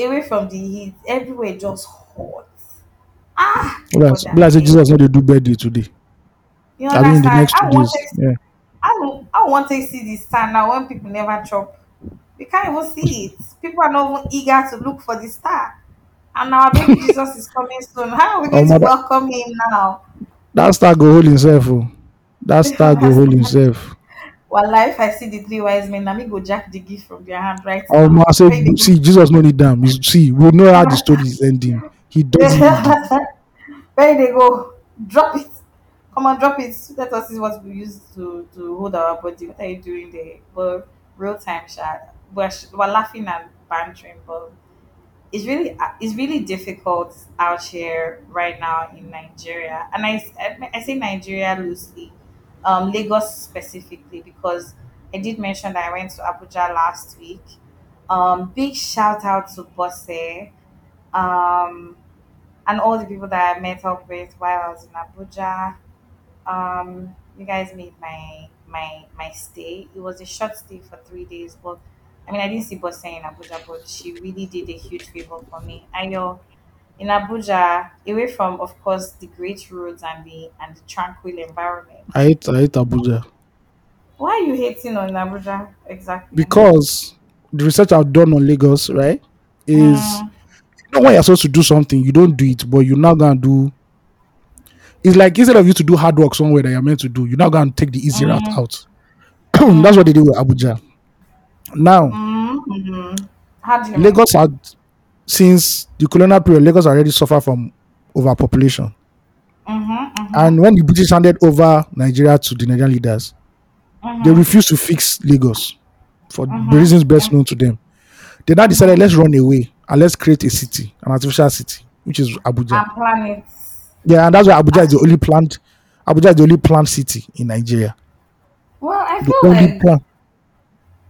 Away from the heat, everywhere just hot. Ah, God, like. Jesus no dey do birthday today. you I mean, the understand? next I two days. Yeah. I I want to see the star now when people never chop. We can't even see it. People are not even eager to look for the star. And our baby Jesus is coming soon. How are we going Oh, to mother- welcome him now? That star go hold himself. Oh. That star go hold himself. Well, if I see the three wise men, let me go jack the gift from their hand right Oh, now. man, I say, see, Jesus no need them. See, we know how the story is ending. He doesn't. Where they go? Drop it. Come on, drop it. Let us see what we use to, to hold our body. What are you doing there? But real time chat. We're, we're laughing and bantering, but it's really it's really difficult out here right now in Nigeria. And I, I, I say Nigeria loosely, um, Lagos specifically, because I did mention that I went to Abuja last week. Um, big shout out to Bosse. Um, and all the people that I met up with while I was in Abuja. Um, you guys made my my my stay. It was a short stay for three days, but I mean I didn't see Bosse in Abuja, but she really did a huge favor for me. I know in Abuja, away from of course the great roads and the and the tranquil environment. I hate, I hate Abuja Why are you hating on Abuja exactly? because the research I've done on Lagos, right, is Mm, you know when you're supposed to do something, you don't do it, but you're now gonna do. It's like instead of you to do hard work somewhere that you're meant to do, you're now gonna take the easy route out. That's what they do with Abuja. Now, mm, mhm. How do you mean? Lagos had since the colonial period, Lagos already suffered from overpopulation. Mm-hmm, mm-hmm, And when the British handed over Nigeria to the Nigerian leaders, mm-hmm. they refused to fix Lagos for Mhm. reasons best known to them. They now decided let's run away and let's create a city, an artificial city, which is Abuja. and planets. Yeah, and that's why Abuja is the only planned Abuja is the only planned city in Nigeria. Well, I feel like plan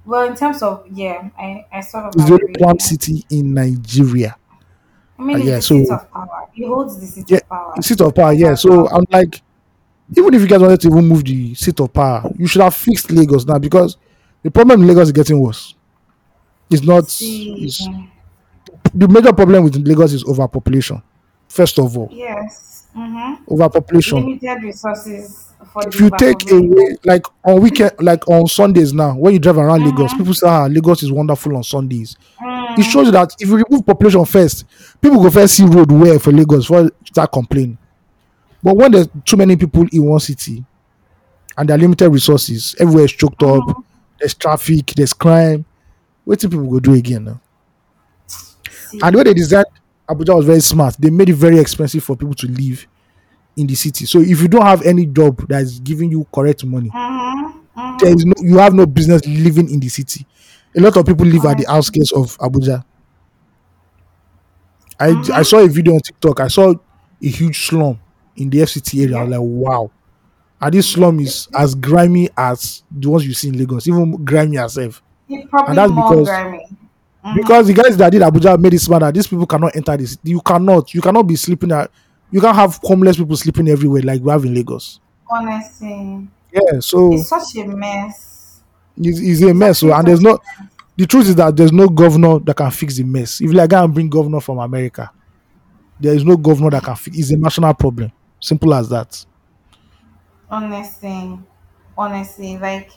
well in terms of yeah, I, I sort of is the only planned city in Nigeria. I mean, Uh, it's yeah, the so- seat of power. He holds the seat Yeah, of power. The seat of power, yeah. So I'm like, even if you guys wanted to even move the seat of power, you should have fixed Lagos now because the problem in Lagos is getting worse. It's not it's, the major problem with Lagos is overpopulation. First of all, yes. Mm-hmm. overpopulation. Limited resources for If you take away like on weekend, like on Sundays now, when you drive around Lagos, Mhm. people say, "Ah, Lagos is wonderful on Sundays." Mm, It shows that if you remove population first, people go first see road where for Lagos before start complaining. But when there's too many people in one city and there are limited resources, everywhere is choked up, Mhm. there's traffic, there's crime. What do people go do again now? see. And the way they designed Abuja was very smart. They made it very expensive for people to live in the city. So if you don't have any job that is giving you correct money, Mhm, mhm. there is no you have no business living in the city. A lot of people live at the outskirts of Abuja. I I Mhm. saw a video on TikTok. I saw a huge slum in the FCT area. I was like, wow. And this slum is as grimy as the ones you see in Lagos, even grimy herself. It's probably that's more because- grimy. Mhm. Because the guys that did Abuja made this that these people cannot enter this. You cannot. You cannot be sleeping at. You can't have homeless people sleeping everywhere like we have in Lagos. honestly, Yeah, so it's such a mess. it's, it's a mess. So, and there's no. The truth is that there's no governor that can fix the mess. If you like, go and bring governor from America, there is no governor that can fix. It's a national problem. Simple as that. honestly honestly like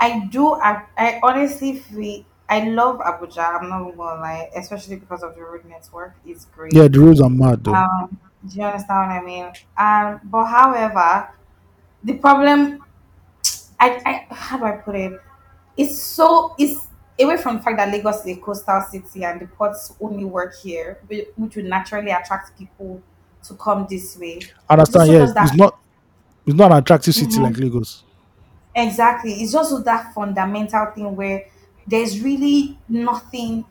i do i, I honestly feel i love abuja i'm not even gonna lie especially because of the road network it's great Yeah, the roads are mad though. um do you understand what i mean um but however the problem i i how do i put it it's so it's away from the fact that lagos is a coastal city and the ports only work here whi- which would naturally attract people to come this way Understand? also Yeah, does that- it's not. It's not an attractive city Mhm. like Lagos. Exactly. It's also that fundamental thing where there's really nothing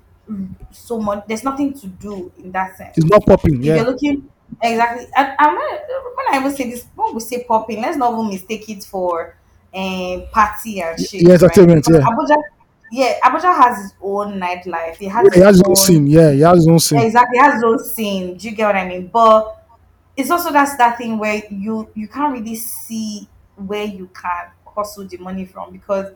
so much there's nothing to do in that sense. It's not popping. If you're looking exactly and, and when, when I even say this when we say popping, let's not even mistake it for um party and shit. yeah, entertainment, Because yeah. Abuja yeah, Abuja has its own nightlife. It has he has his its own scene. Yeah, he has his own scene. exactly it has its own scene. Do you get what I mean? But it's also that's that thing where you you can't really see where you can hustle the money from because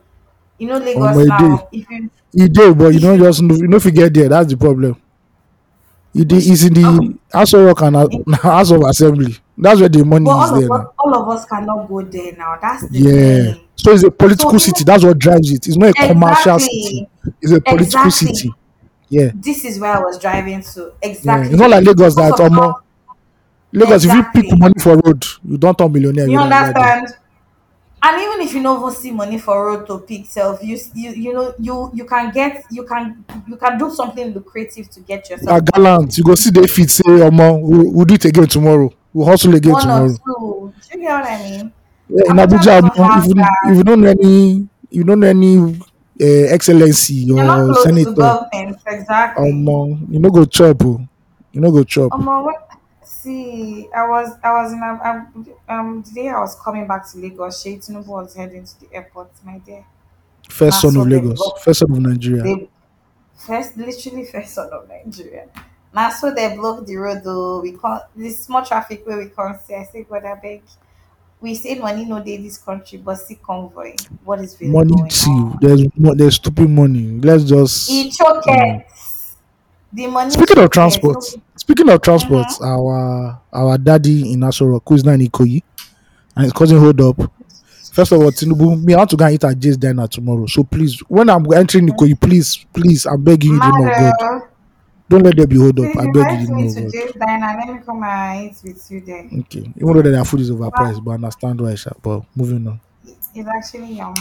you know Lagos now. If you do, but you don't just you know if you get there. That's the problem. It's in the oh. House of Rock and House of Assembly. That's where the money is there now. all of us cannot go there now. That's the Yeah. So it's a political city. That's what drives it. It's not a commercial city. It's a political city. Yeah. This is where I was driving to. Exactly. It's not like Lagos that how- Lagos, if you pick money for road, you don't turn millionaire. you understand and even if you no even see money for road to pick self you you you know you you can get you can you can do something lucrative to get yourself are yourself gallant. You go see the fit say, Omo, we'll, we'll do it again tomorrow. We'll hustle again one tomorrow. two do you get what i mean Yeah, in Abuja Abuja, doesn't Omo, have if you, that. if you don't know any, you don't know any uh, excellency you're not or close to senator, government exactly Omo, you know go chop. oh. You know go chop. um, what, see i was i was in a, um, um the day i was coming back to lagos Shey Tinubu was heading to the airport my dear First son so of Lagos. block- First son of Nigeria. they first literally first son of Nigeria. Now so they block the road though. We can't this small traffic where we can't see. I say God I beg. We say money no day this country, but see convoy. What is really money going on? There's mo- there's stupid money. Let's just. It chokes. The money Speaking of transport, So- speaking of transport, Mhm. our our daddy in Aso Rock, who is now in Ikoyi, and his cousin hold up. First of all, Tinubu, me I want to go and eat at Jay's diner tomorrow. So please, when I'm entering Ikoyi, please, please, I'm begging you, name of God, don't let there be hold up. please I beg you, me to of God. Jay's diner. Let me come and eat with you there. Okay, even though their food is overpriced, but I understand why. But moving on, It's actually yum.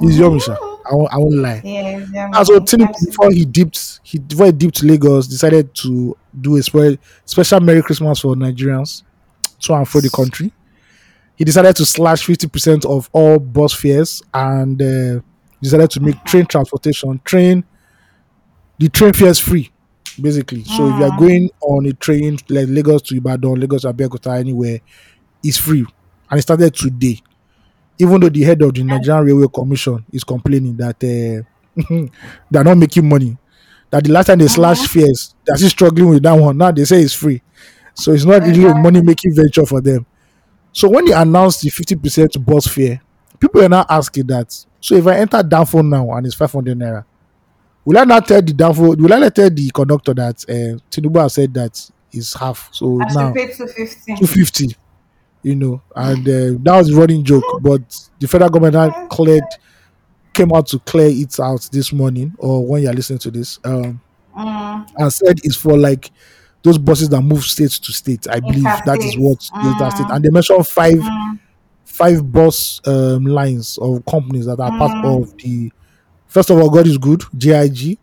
Yummy, sha. Mhm. I won't, I won't lie. Yes, And so Germany. Tinubu, I've seen before he dipped, he before he dipped to Lagos, decided to do a spe- special Merry Christmas for Nigerians to and for the country. He decided to slash fifty percent of all bus fares and uh, decided to make train transportation train the train fares free, basically. So if you are going on a train like Lagos to Ibadan, Lagos to Abeokuta, anywhere, it's free, and it started today even though the head of the Nigerian Railway Commission is complaining that eh, uh, they're not making money. That the last time they slashed uh-huh. fares, they're still struggling with that one. Now they say it's free. So it's not really a uh-huh. money making venture for them. So when they announced the 50% bus fare, people are now asking that. So if I enter danfo now and it's 500 naira, will I not tell the danfo? Will I not tell the conductor that uh, Tinubu has said that is half? So I now 250. 250 you know, and uh, that was a running joke. But the federal government now cleared, came out to clear it out this morning, or when you're listening to this, um, Mm, and said it's for like those buses that move state to state. I believe that is what interstate. Mm. And they mentioned five mm, five bus um, lines of companies that are part Mm. of the. First of all, God is good. GIG,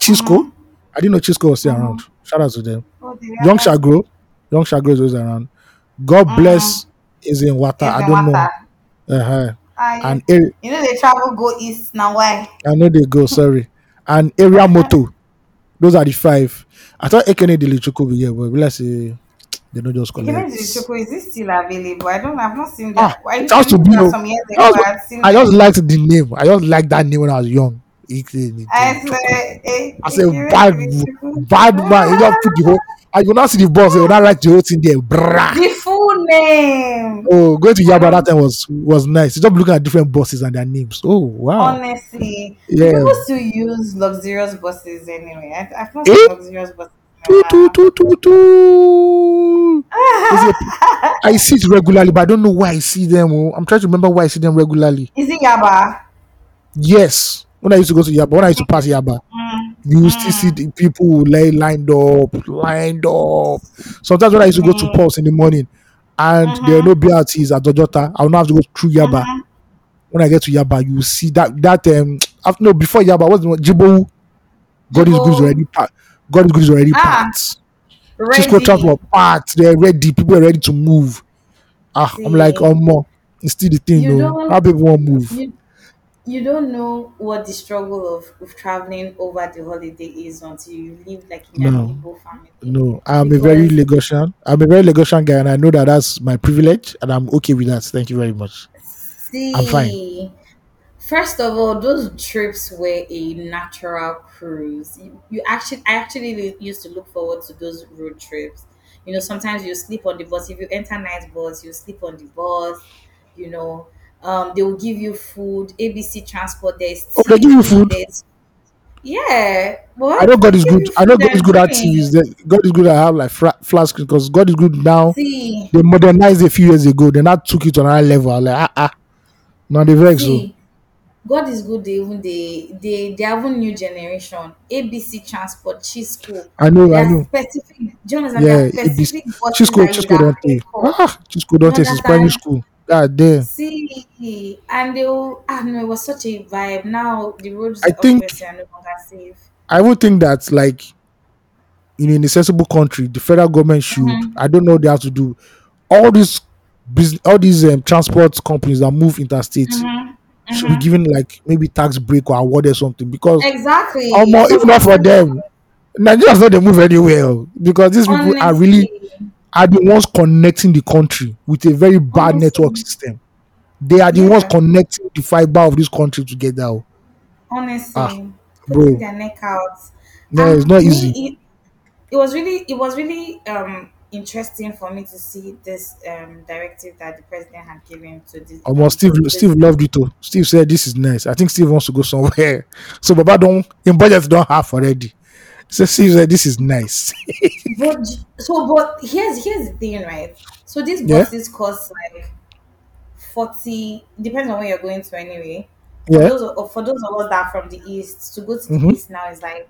Chisco. I didn't know Chisco was still around. Shout out to them. oh, Young grow. Young shall grow is always around. God bless is in water. I don't water. know. Uh-huh. Ah, And area, you know they travel go east now. Why? I know they go. Sorry. And area moto. Those are the five. I thought Ekene Dili Chukwu be here, but let's say they don't just collect. the Choco, is this still available? I don't. I've not seen Ah, that. I it has to be. do some years I ago. I seen I just liked the name. I just liked that name when I was young. Ekene I said, eh, I said, eh, bad, bad man. You don't put the whole. And you not see the boss. You not write the whole thing there. Brah. The full name. Oh, going to Yaba that time was was nice. Just looking at different bosses and their names. Oh wow. Honestly, Yeah. people still use luxurious buses anyway. I, I've not Eh? luxurious buses. in a Toot, toot, while. toot, toot, toot. Is it- I see it regularly, but I don't know why I see them. oh. I'm trying to remember why I see them regularly. Is it Yaba? Yes, when I used to go to Yaba, when I used to pass Yaba, Mm, you will still see the people lay lined up, lined up. Sometimes when I used to go to Pulse in the morning, and there are no BRTs at Dojota, I will not have to go through Yaba. mhm. When I get to Yaba, you will see that that um after, no before Yaba, one? Jibo? God is good already packed. God is good is already Ah, packed. Chisco Ready. transport packed. They're ready. People are ready to move. Ah, I'm like, See. oh more. It's still the thing, You though. How people want move? You, you don't know what the struggle of, of traveling over the holiday is until you live like in an No. Igbo family. No, I'm a very Because- Lagosian. I'm a very Lagosian guy, and I know that that's my privilege, and I'm okay with that. Thank you very much. See, I'm fine. First of all, those trips were a natural cruise. You, you actually, I actually used to look forward to those road trips. You know, sometimes you sleep on the bus. If you enter night bus, you sleep on the bus. You know, um, they will give you food. ABC transport. There's Oh, they give you food? there's- Yeah. What? I know God is good. I know God is good at. TVs. God is good at have like flat, flat because God is good now. See, They modernized a few years ago. They now took it to another level. Like ah ah. Now they vex. oh. See, God is good. They even they they they have a new generation. ABC Transport, Chisco. I know. There I know. specific. Yeah, ABC. specific buses Chisco, that you Chisco don't take. Ah, Chisco don't take understand? primary school. God damn. See, and they will. Ah no, it was such a vibe. Now the roads I think- are no longer safe. I would think that like in an accessible country, the federal government should. Mhm. I don't know what they have to do. All these business, all these um, transport companies that move interstate Mhm, should mhm. be given like maybe tax break or award or something because Exactly. or more, So if not for them, Nigerians not they move anywhere oh, because these people are really honestly, are the ones connecting the country with a very bad Honestly. network system. They are the ones connecting the fiber of this country together. oh. honestly, Ah, bro. their neck out. No, And it's not me, easy. It, it was really, it was really um interesting for me to see this um directive that the president had given to this. Almost Steve to this- Steve loved it too. Steve said this is nice. I think Steve wants to go somewhere. So Baba don't in budget don't have already. So Steve said this is nice. But so, but here's here's the thing, right? So these Yeah. buses cost like forty. Depends on where you're going to, anyway. Yeah. For those for those of us that are from the east, to go to Mhm. the east now is like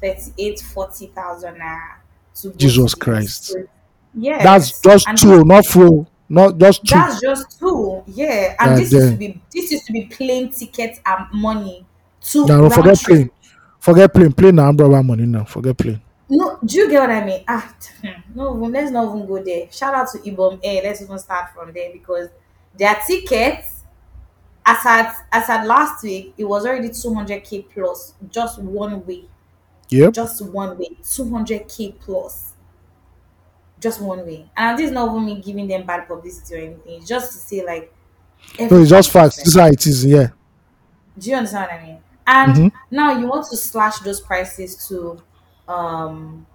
38, 40,000 naira to Jesus Christ. Yeah. That's just And two, not fro. not just two. That's just two. Yeah. And Uh, this used to be this used to be plane ticket and money to now forget plane, forget plane, plane now umbrella money now. Forget plane. No, do you get what I mean? Ah, hmm, no, let's not even go there. Shout out to Ibom Air. Let's even start from there because their tickets, as at as at last week, it was already two hundred k plus just one way, Yep. just one way, two hundred k plus, just one way. And this is not even me giving them bad publicity or anything. It's just to say like, No, it's just facts. This is how it is. Yeah. do you understand what I mean? And Mhm. now you want to slash those prices to um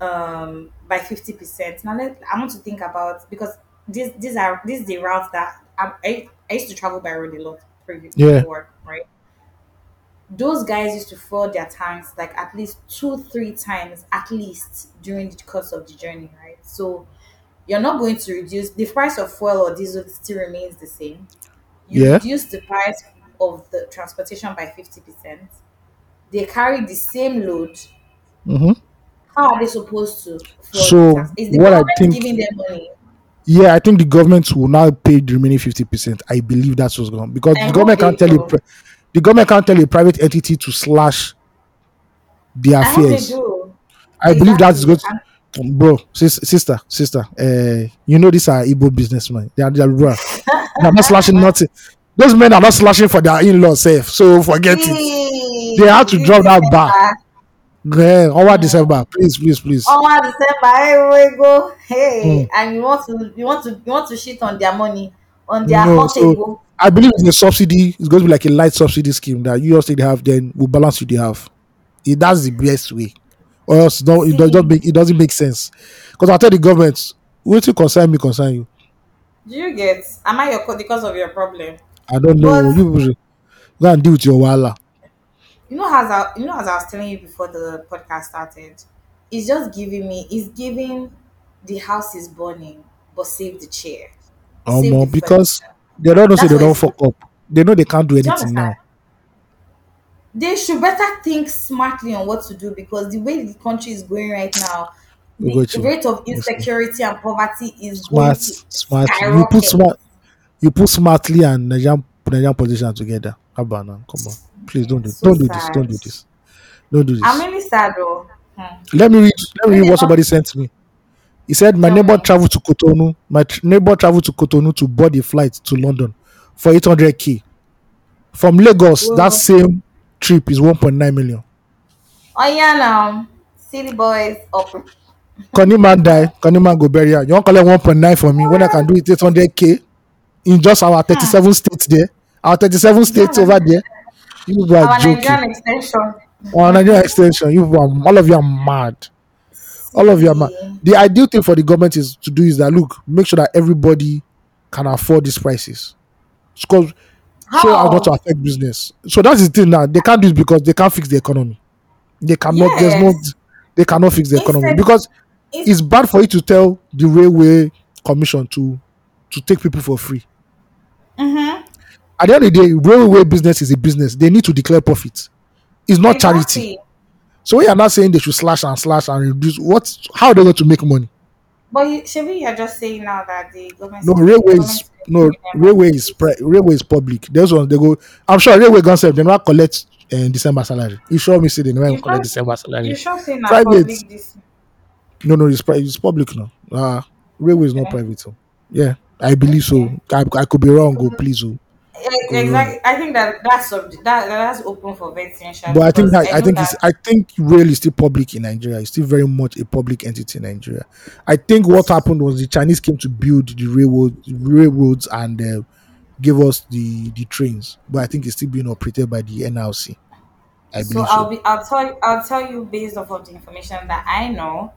um by 50%. Now let I want to think about because these these are this is the route that I, I, I used to travel by road a lot previously Yeah. before, right? Those guys used to fill their tanks like at least two, three times at least during the course of the journey, right? So you're not going to reduce the price of fuel or diesel still remains the same. You Yeah. reduce the price of the transportation by 50%. They carry the same load. hmm How are they supposed to? So? Is the what I think- giving them money? Yeah, I think the government will now pay the remaining fifty percent. I believe that's what's going on because I the government can't tell you. The government can't tell a private entity to slash their I hope they affairs. do. I believe that is Exactly. good. Um, bro, sis, sister, sister, uh, you know these are Igbo businessmen. They are, they are, bro. They are not slashing nothing. Those men are not slashing for their in-law safe. So forget it. They had to this drop that bar. Yeah, over December, please, please, please. Over December, here we go. Hey, Hmm. and you want to you want to you want to shit on their money, on their No, hot so- table. I believe it's a subsidy. It's going to be like a light subsidy scheme that you also have. Then will balance what they have. It, that's the best way. Or else, no, it does not make it doesn't make sense. Because I tell the government, what to concern me, concern you. Do you get? Am I your cause of your problem? I don't know. But- you people go and deal with your wala. You know, as I you know, as I was telling you before the podcast started, it's just giving me. It's giving the house is burning, but save the chair. Um, Save the because furniture. they don't know say they don't fuck up. They know they can't do anything now. They should better think smartly on what to do because the way the country is going right now, We the rate of insecurity and poverty is Smart, smart. You put smart. You put smartly and Nigerian Nigerian politician together. About now? Come on, please don't do So don't do this. Don't do this. Don't do this. I'm really sad though. Hmm. let me read. Let me read what somebody sent me. He said, "My neighbor traveled to Cotonou. My neighbor traveled to Cotonou to board a flight to London for 800k. From Lagos, Whoa. that same trip is 1.9 million. Oh yeah, now silly boys up. Connie man die, Connie man go bury her. You want collect 1.9 for me when I can do it 800k in just our 37 ah. states there, our 37 states over there. You are Our joking. Nigerian extension. Our Nigerian extension, you are, all of you are mad. All of you are mad. The ideal thing for the government is to do is that look, make sure that everybody can afford these prices. Because so as not to affect business. So that's the thing now. They can't do it because they can't fix the economy. They cannot. There's no. They cannot fix the economy Instead- because It's- it's bad for you to tell the railway commission to to take people for free. Mhm. At the end of the day, railway business is a business. They need to declare profit. It's not charity. So we are not saying they should slash and slash and reduce. What? How are they going to make money? But you, Shebi, you're just saying now that the government. No, railway is no railway is pri- railway is public. Those ones they go. I'm sure railway concept they never collect uh, December salary. You sure me say they never You collect sure- December You salary? sure saying Private. public this? No, no, it's pri- it's public now. Uh railway is not Okay. private. So yeah, I believe so. I, I could be wrong. Go please. Oh. Exactly. I think that that's that that's open for vetting. But I think that I know think it's I think rail is still public in Nigeria. It's still very much a public entity in Nigeria. I think what happened was the Chinese came to build the railroad railroads and uh, give us the the trains. But I think it's still being operated by the NLC. I so I'll so. be I'll tell you I'll tell you based off of the information that I know.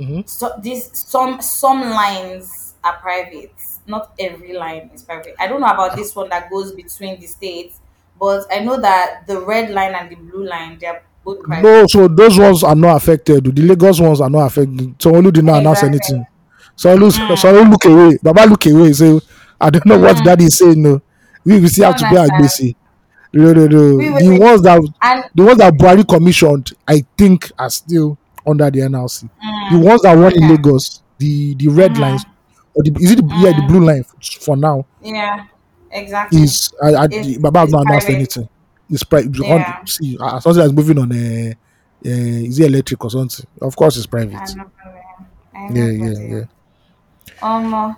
Mhm. So this some some lines are private. Not every line is private. I don't know about this one that goes between the states, but I know that the red line and the blue line they're both private. No, so those ones are not affected. The Lagos ones are not affected. So Olu did not announce Exactly. anything. So Olu, so Olu look away. Baba look away. So I don't know what Mm. daddy is saying. No, we will see how to be understand. Agbese. No, no, no. We The ones that And the ones that Buhari commissioned, I think, are still under the NLC. mm, The ones that won in okay. Lagos, the the red Mhm. lines, the, is it the, yeah the Mm, blue line for now yeah, exactly. is I, I It's Baba has not announced anything. It's private. Yeah, See, uh, something that's moving on. Uh, uh, is it electric or something? Of course, it's private. know. problem. I Yeah, yeah, yeah. Um, uh,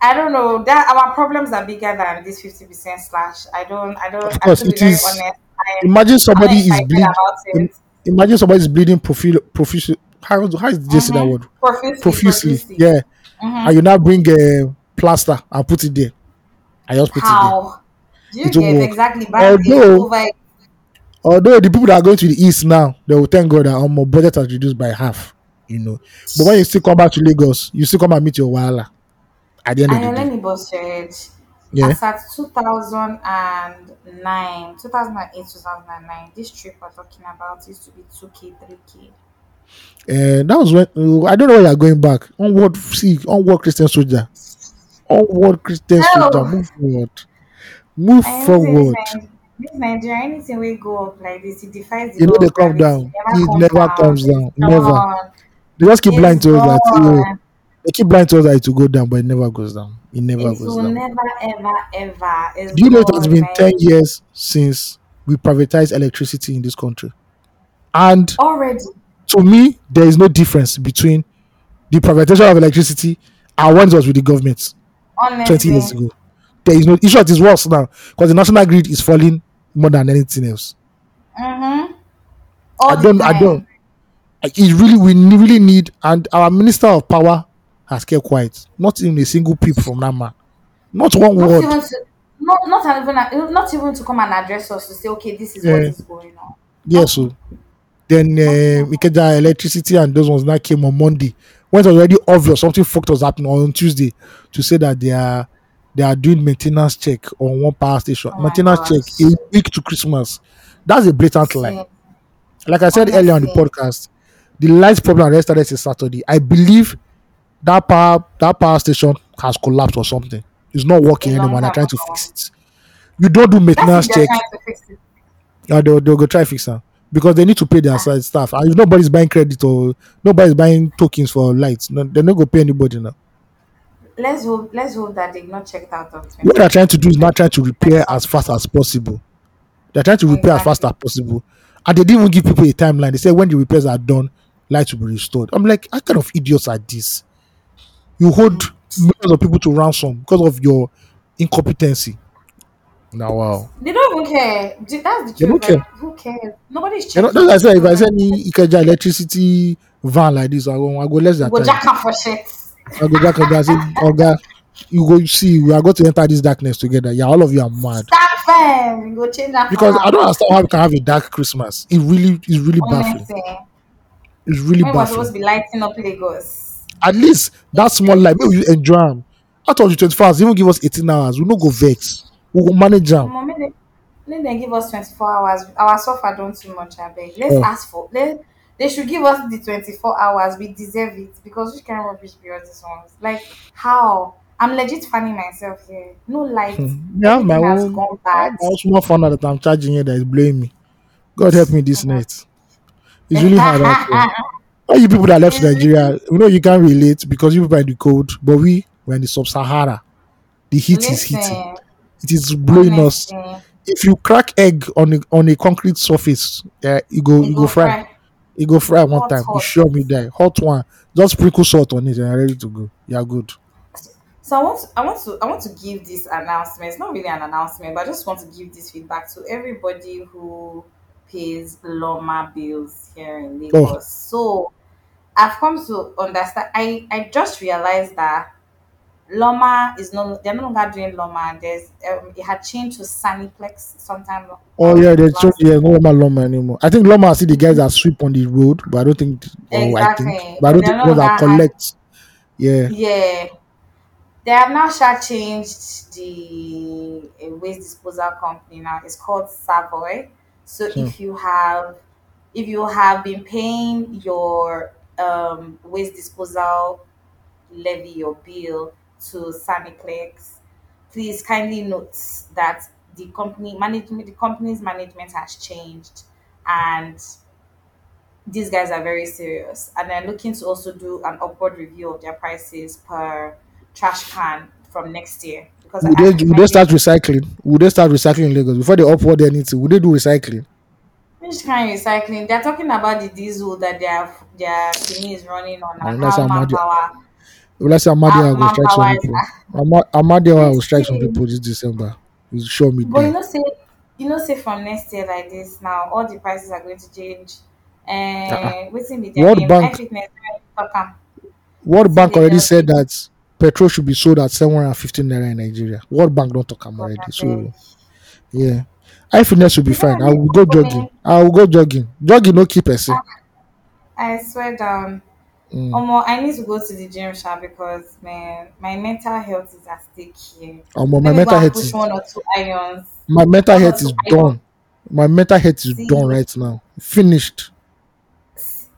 I don't know. That our problems are bigger than this fifty percent slash. I don't. I don't. Of course, it is. honest. Imagine I'm somebody is excited bleed. about im- it. Imagine somebody is bleeding profuse. profuse how, how is this that Mm-hmm. word? Profusely, Profusely. profusely. Yeah, Mm-hmm. and you now bring a plaster and put it there. I just put it there. You It get exactly Although, although the people that are going to the east now, they will thank God that um, our budget has reduced by half. You know, but when you still come back to Lagos, you still come and meet your wahala at the end of And the your day. Lenny Boss said, Yeah. as at 2009, 2008, 2009, this trip we're talking about used to be 2K, 3K. And that was when I don't know why you're going back. Onward, see, onward Christian soldier. Onward Christian soldier. Move forward. Move I know say this, forward. This Nigeria, anything we go up like this, it defies the You know they come down. It never comes down. Never. They just keep It's to us that oh, they keep lying to us that it will go down, but it never goes down. It never It goes will down. never, ever, ever. It's Do you know it has been 10 years since we privatized electricity in this country? And already. To me, there is no difference between the privatization of electricity and when it was with the government 20 years ago. There is no issue. It is worse now because the national grid is falling more than anything else. Mm-hmm. I don't. I don't. It really, we really need, and our minister of power has kept quiet. Not even a single peep from that man. Not one not word. even to not not even not even to come and address us to say okay this is what Yeah. is going on Yeah. So then uh, Ikeja electricity and those ones that came on Monday. When it was already obvious something fucked was happening on Tuesday to say that they are they are doing maintenance check on one power station. Oh maintenance check a week to Christmas. That's a blatant lie. Like I said earlier on the podcast, the lights problem started since Saturday. I believe that power that power station has collapsed or something. It's not working long anymore. They're trying to fix it. You don't do maintenance check, trying to fix uh, they'll, they'll go try fix them because they need to pay their side staff. And if nobody's buying credit or nobody's buying tokens for lights, no, they're not going to pay anybody now. let's hope let's hope that they've not checked out of What they're trying to do is not trying to repair as fast as possible. They're trying to repair as fast as possible. And they didn't even give people a timeline. They said when the repairs are done, lights will be restored. I'm like, what kind of idiots are these? You hold mm. millions of people to ransom because of your incompetency. Now, wow. they don't even care that's the They don't care. like who cares nobody's checking that's why I said, if I any Ikeja electricity van like this, I go, I go less than go jack am for shit I go back and I say, Oga, you go see, we are going to enter this darkness together. Yeah, all of you are mad. stand firm go change that Because I don't understand how we can have a dark Christmas. It really is really baffling. It's really when we're supposed to be lighting up Lagos At least that small light, maybe you enjoy them. Out of the 24 hours, even give us 18 hours. We no go vex. We will manage them. Mama, make make dem give us 24 hours our suffer don too much abeg let's Oh. ask for let they should give us the 24 hours we deserve it because which kind of rubbish all these ones like how i'm legit fanning myself here no light hmm. Me have my own, gone I have bad my own small phone that I'm charging here that is blowing me. God help me this night. It's really hard out. All you people that left Nigeria, we know you can't relate because you people are in the cold, but we we're in the sub-Sahara. The heat is hitting. It is blowing us. If you crack egg on a on a concrete surface, uh, you go you go fry. You go fry one Hot, time. You sure me die. Hot one. Just sprinkle salt on it and you're ready to go. You're good. So I want to, I want to I want to give this announcement. It's not really an announcement, but I just want to give this feedback to everybody who pays LAWMA bills here in Lagos. Oh. So I've come to understand. I I just realized that LAWMA is no they're no longer doing LAWMA. There's um, it had changed to Saniplex sometime. Oh yeah, there's last so, yeah, no LAWMA LAWMA anymore. I think LAWMA I see the guys that sweep on the road, but I don't think oh I think Exactly. but I don't They're think no that longer- collect. Yeah. Yeah. They have now changed the uh, waste disposal company now. It's called Savoy. So Hmm. if you have if you have been paying your um, waste disposal levy your bill to Saniplex, please kindly note that the company management the company's management has changed and these guys are very serious and they're looking to also do an upward review of their prices per trash can from next year because Would they would they start recycling? Would they start recycling in Lagos before they upward anything? Would they do recycling? which kind of recycling they're talking about the diesel that their their kidney is running on and And let's how Amadi, manpower let's say how ah, Amadioha will strike some people. Ama- will strike some people this December. He's sure me but you there. know say you know say from next year like this now all the prices are going to change eh, ah, ah. Uh-uh. uh what's their World Bank iFitness talk am World Bank already said that petrol should be sold at 715 naira in Nigeria. World Bank don't talk am already. So yeah. I fitness will be you fine. I will go jogging. I will go jogging. Jogging no keep person. I swear down. Omo, I need to go to the gym sha because man, my mental health is at stake here. Um, my Let me go mental and health push is one or two irons. my mental One or health two is irons. done. My mental health is done right now. Finished.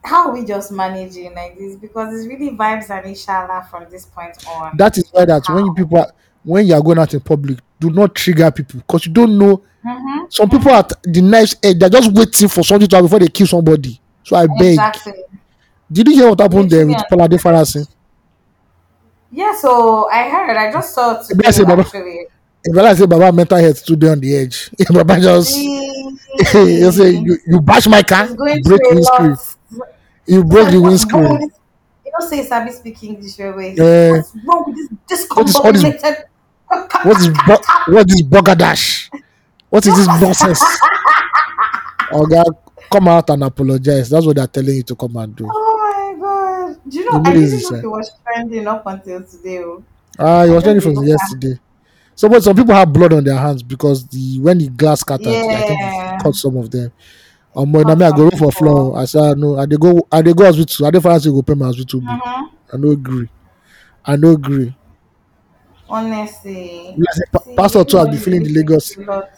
how are we just managing like this? Because it's really vibes and inshallah from this point on. That is why that when you How? people are, when you are going out in public, do not trigger people because you don't know. Mm-hmm. Some people Mm-hmm. at the knife edge, they're just waiting for something to happen before they kill somebody. So I beg. Exactly. Did you hear what happened there with Paula Farasi? Yeah, so I heard. I just saw If I say today Baba, actually. if I say Baba mental health today on the edge, Baba just you say you, you bash my car, break windscreen, you broke the windscreen. You know, say Sabi speak English very well. What's wrong with this what is all this? discombobulated? What is bo- what is bogadash? What is this nonsense? Oh God, come out and apologize. That's what they're telling you to come and do. Do you know? I didn't know inside. he was trending up until today. Oh. Ah, he I was just dey from yesterday. So, but some people have blood on their hands because the when the glass scattered, I think it Yeah, cut some of them. Um, when I mean, I go for floor. I said no. I they go. I they go as hospital. I dey for go pay my hospital bill. Mm-hmm. I no agree. I no agree. Honestly, Like say, pa- see, Pastor too has been feeling the Lagos. thinks a lot.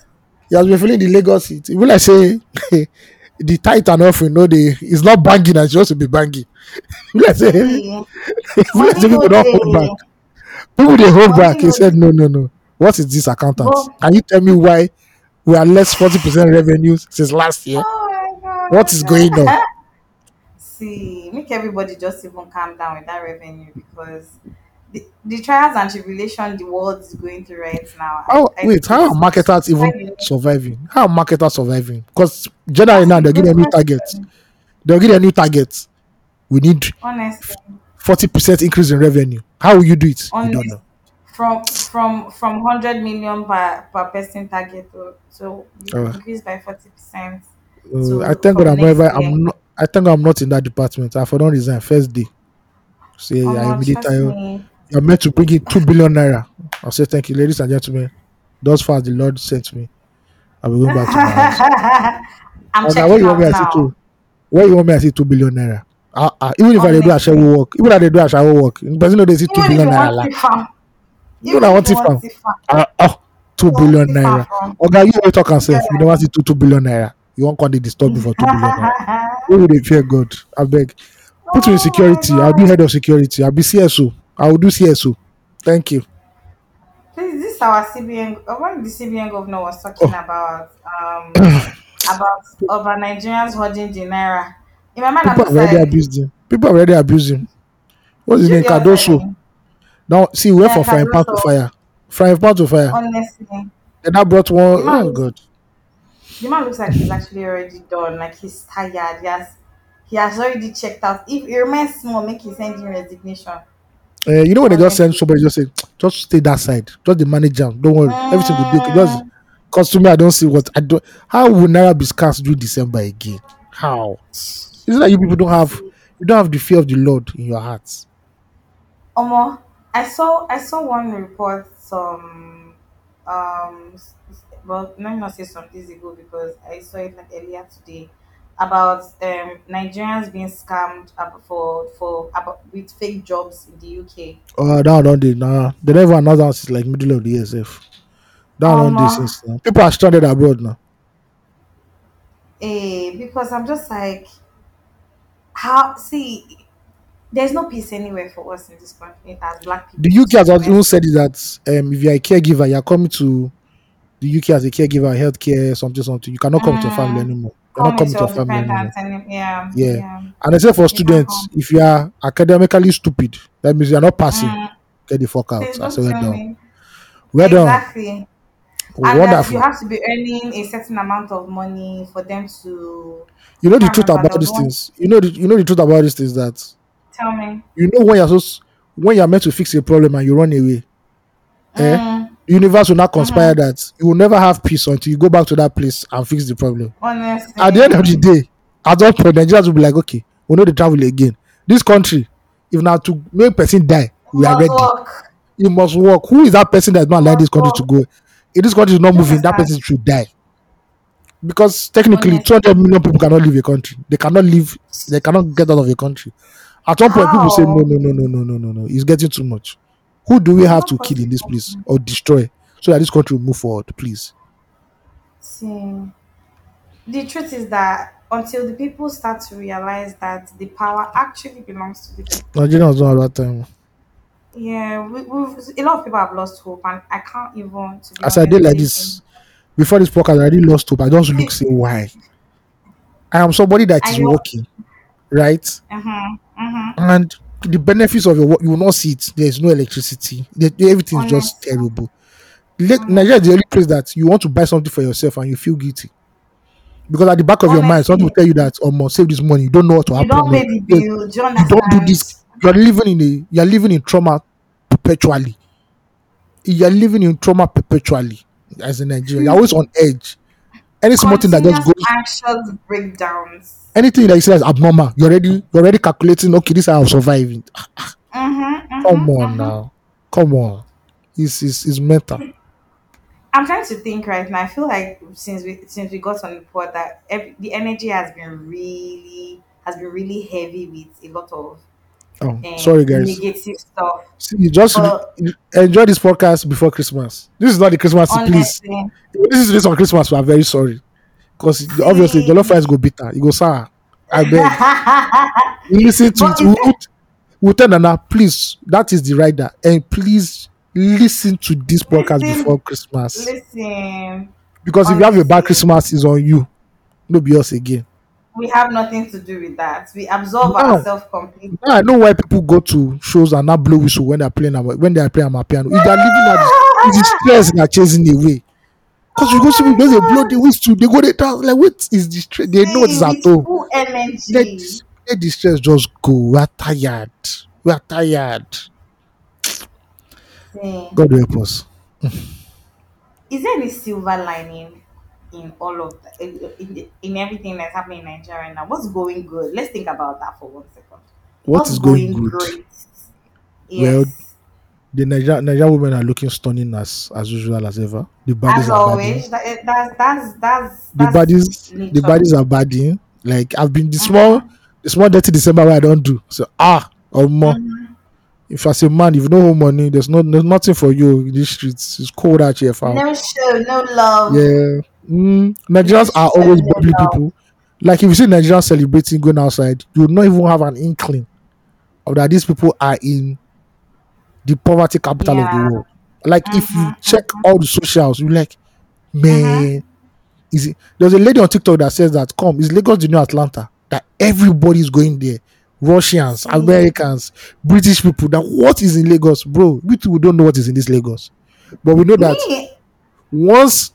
He has been feeling the Lagos. Even like say the tight and offering, no, they it's not banging as it used to be banging. Like say, See, like say people don't hold back. dey. People they hold back. He said, no, no, no. What is this accountant? But Can you tell me why we are less forty percent revenues since last year? oh my What is going on? See, make everybody just even calm down with that revenue because the, the trials and tribulation the world is going through right now. I, How I wait? How are marketers even surviving? How are marketers surviving? Because generally now they're giving a new target. They'll get a new target. We need Honestly, forty percent increase in revenue. How will you do it? You don't know. from from from hundred million per per person target so Uh, increase by forty percent uh, I to thank God I'm never. I'm not. I think I'm not in that department. I for don't resign first day. Say I Omo, immediately you me. you're meant to bring in two billion naira. I'll say thank you, ladies and gentlemen. Thus far, the Lord sent me. I'll be going back to my house. I'm Okay, where checking you want me to see two? Where you want me to see two billion naira? Uh, uh, even if I dey do a Honestly, shadow work, even if they do a shadow work, the person know they see two billion naira. You know what if Uh, oh, two billion naira. Okay, you will talk and yeah. you never see two two billion naira. You won't come dey disturb me for two billion naira. Who would they fear God? I beg. Put me in security. I'll be head of security. I'll be CSO. I will do CSO. Thank you. Please, this our CBN. uh, When the CBN governor was talking Oh, about um about about Nigerians holding the naira. In my mind, I'm people have already like, abused him. People have already abused him. What's his name? Cardoso. Now, see, we Yeah, from frying pan to fire. Frying pan to fire. Honestly, Then that brought one. Oh looks God. the man looks like he's actually already done. Like he's tired. He has he has already checked out. If it remains small, make he send in resignation. Uh, you know when they just send somebody, just say, just stay that side. Just the manager. Don't worry. Everything will be okay. Just Mm, cause to me, I don't see what I don't. How will Naira be scarce during December again? How? Is it that you people don't have you don't have the fear of the Lord in your hearts? Omo, I saw I saw one report some um s- s- well let me not say some days ago because I saw it like earlier today about um Nigerians being scammed ab- for for about with fake jobs in the UK. Uh, that one don't they? Nah, they never announced it like middle of the year. Sef. That one since now. People are stranded abroad now. eh, because I'm just like how see there's no peace anywhere for us in this country as black people. The UK has also said that um, if you're a caregiver, you're coming to the UK as a caregiver, healthcare, something, something. You cannot come with your family Mm, anymore. You're not Come coming to your family anymore. yeah, Yeah. yeah. And say for You students, if you are academically stupid, that means you're not passing. Mm, Get the fuck out. I say tell done. We're done. Exactly. And that you have to be earning a certain amount of money for them to You know the truth about these things. You know the you know the truth about these things that tell me. you know when you're supposed when you're meant to fix a problem and you run away. Eh? Mm, The universe will not conspire mm-hmm. that you will never have peace until you go back to that place and fix the problem. Honestly. At the end of the day, at that point, Nigerians will be like, okay, we know the travel again. This country, if now to make person die, we are ready. work. You must work. Who is that person that's not allowing this country to go? If this country is not moving, that person should die. Because technically, Honestly. 200 million people cannot leave a country. They cannot leave. They cannot get out of a country. At one point, people say, no, no, no, no, no, no, no, no. It's getting too much. Who do we have to kill in this place or destroy so that this country will move forward, please? See, the truth is that until the people start to realize that the power actually belongs to the people. Nigerians don't have that time. Yeah, we, we've, a lot of people have lost hope, and I can't even, As I did like this, before this podcast, I already lost hope. I just look, say, why? I am somebody that is working, right? uh-huh, uh-huh. And the benefits of your work, you will not see it. There is no electricity. Everything is just Honestly, terrible. Le- Nigeria is the only place that you want to buy something for yourself and you feel guilty. Because at the back of your mind, someone will tell you that, um, save this money. You don't know what will you happen don't pay the You bill. Do you you don't do this. You are living in a you are living in trauma perpetually. You are living in trauma perpetually as a Nigerian. You're always on edge. Any small thing that just goes, anxious breakdowns. anything that you say is abnormal, you're already you're already calculating. Okay, this is how I'm surviving. Mm-hmm, Come mm-hmm, on mm-hmm. now, come on. It's it's, it's mental. I'm trying to think right now. I feel like since we since we got on the pod that every, the energy has been really has been really heavy with a lot of Oh, sorry guys. negative stuff. See, you just But enjoy this podcast before Christmas. This is not the Christmas, please. honestly, If this is this on Christmas. We are very sorry because obviously the love fries go bitter. You go sour. I beg. Listen to but it. is We we'll tell Nana, please. That is the rider, and please listen to this podcast before Christmas. listen. Because if you have a bad Christmas, it's on you. No be us again. We have nothing to do with that. We absorb Now, ourselves completely. now I know why people go to shows and not blow whistle when they're playing when they are playing Amapiano. If they're living out, it's the stress that chasing away. Because you go see people, they blow the whistle, they go they dance like what is stress? They know it's at home. Let let the stress just go. We are tired. We are tired. See, God help us. is there any silver lining in all of that, in, in, in everything that's happening in Nigeria now? What's going good? Let's think about that for one second. What What's is going going good? great? Well, the Nigerian, Nigerian women are looking stunning as as usual as ever. The bodies As are always, that, that's that's that's The bodies, the bodies are badding. Like I've been the small, Mhm, the small Detty December where I don't do. So ah or more. mhm. If as a man, if no home money, there's no there's nothing for you in these streets. It's cold out here, fam. No show, no love. Yeah. Mm, Nigerians are always bubbly people. Like if you see Nigerians celebrating going outside, you will not even have an inkling of that these people are in the poverty capital of the world. Like if you Mhm, check mhm, all the socials, you're like, mhm. man, is it there's a lady on TikTok that says that come, is Lagos the new Atlanta? That everybody is going there. Russians, Americans, British people. That what is in Lagos, bro? We too don't know what is in this Lagos. But we know that once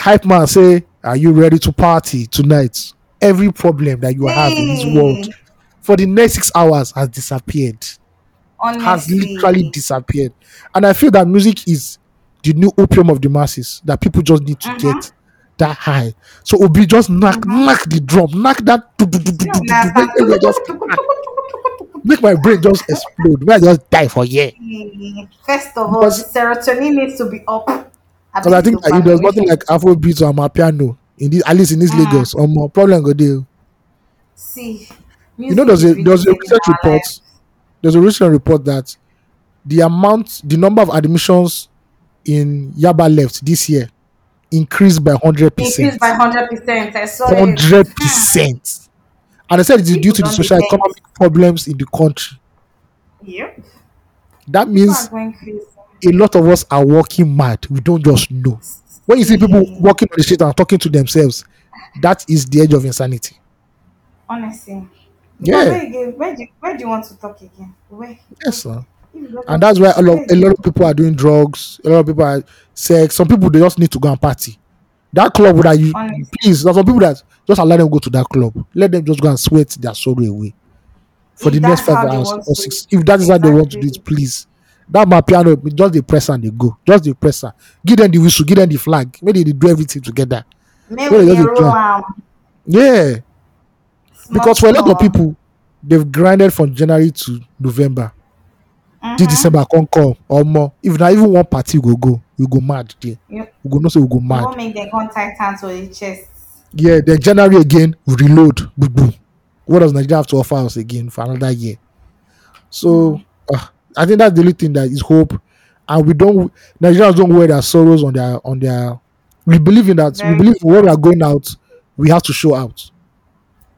hype man say, Are you ready to party tonight? Every problem that you have in this world for the next six hours has disappeared. Has literally disappeared. And I feel that music is the new opium of the masses that people just need to Mm-hmm, get that high. So Obi just knock mm-hmm. knock the drum, knock that do, do, do, do, You do, do, make just make my brain just explode. May I just die for yeah. First of all, Because serotonin needs to be up. Because I think if there's nothing like Afrobeat or Amapiano in this at least in this Mm, Lagos, um problem go there. see, You know, there's a there's a research report. There's a recent report that the amount, the number of admissions in Yaba left this year increased by hundred percent. Increased by hundred percent. I saw. Hundred Hmm. percent. And I said it's due to the social economic problems in the country. Yep. That means. A lot of us are walking mad. We don't just know. When you see people walking on the street and talking to themselves, that is the edge of insanity. Honestly. Yeah, where again? Where do where do you want to talk again? Where? yes, sir. You And that's why a lot, a lot of people are doing drugs. A lot of people are sex. Some people they just need to go and party. That club that you Honestly. please. There's some people that just allow them go to that club. Let them just go and sweat their sorrow away for If the next five hours or six. If that is how they want to do it, please. That my piano, just the press and they go. Just the presser. Give them the whistle. Give them the flag. Maybe they do everything together. They they just roll am Yeah, small because for a lot of people, they've grinded from January to November. This Mhm. December come or more. If not even one party we go go, we go mad there. We go no say we go mad. won't make them contact hands to the chest. Yeah, then January again, we reload. Boom. What does Nigeria have to offer us again for another year? So ah, I think that's the only thing that is hope. And we don't Nigerians don't wear their sorrows on their on their we believe in that we believe when we are going out, we have to show out.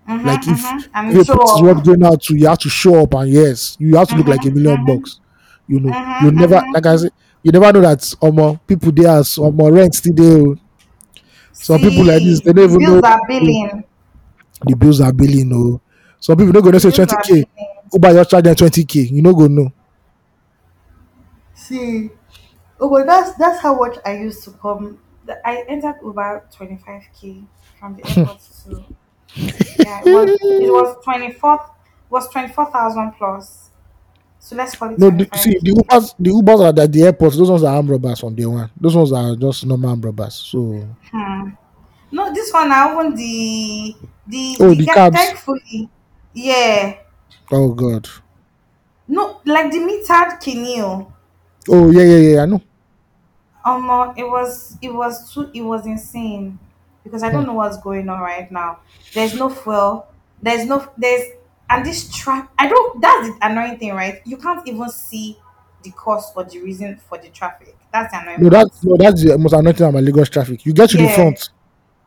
Mhm, Like if mhm. and if a show place is up. going out to, you have to show up and yes, you have to look like a Mhm, million mhm. bucks. You know, Mhm, you never like I said, you never know that um people there are some rent still there. Some people like this, they don't even bills know are billing. the bills are billing. No, some people don't go know say twenty k. Uber just charge them twenty k. You know go know. See, oh, but that's that's how much I used to come. The- I entered Uber twenty five k from the airport to yeah. It was it was twenty four was twenty four thousand plus. So let's call it No, twenty the, five see the k. Ubers, the Ubers are at the airport. Those ones are armed robbers from day one. Those ones are just normal armed robbers. So Hmm. No, this one I own the the oh, the the guy. cabs. Thankfully, yeah. Oh god. No, like the metered Kineo. Oh yeah yeah yeah. I know. Um, uh, it was it was too it was insane because I Hmm. don't know what's going on right now. There's no fuel. There's no there's and this trap. I don't. That's the annoying thing, right? You can't even see the cause or the reason for the traffic. That's the annoying No, part. that no, that's the most annoying thing about Lagos traffic. You get to the Yeah, front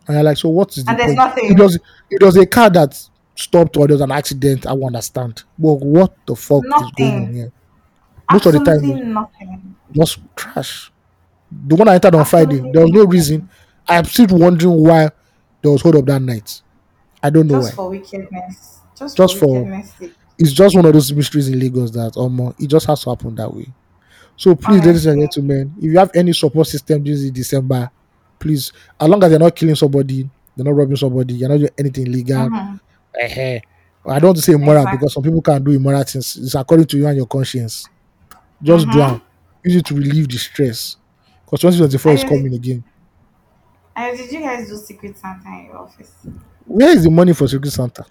and you're like, so what is the and there's point? It nothing, was it was a car that stopped or there was an accident. I will understand. But what the fuck is going on nothing, here? Most of the time, nothing, just trash. The one I entered on Friday, there was no reason. I'm still wondering why there was hold up that night. I don't know Just why. Just for wickedness, just for Just for wickedness it's just one of those mysteries in Lagos that um it just has to happen that way. So please, ladies and gentlemen, if you have any support system this December, please, as long as you're not killing somebody, you're not robbing somebody, you're not doing anything illegal. hmm eh, I don't want to say immoral exactly. because some people can do immoral things. It's according to you and your conscience. Just do Mm-hmm. them. Use it to relieve the stress. Because 2024 is coming again. I, did you guys do Secret Santa in your office? Where is the money for Secret Santa?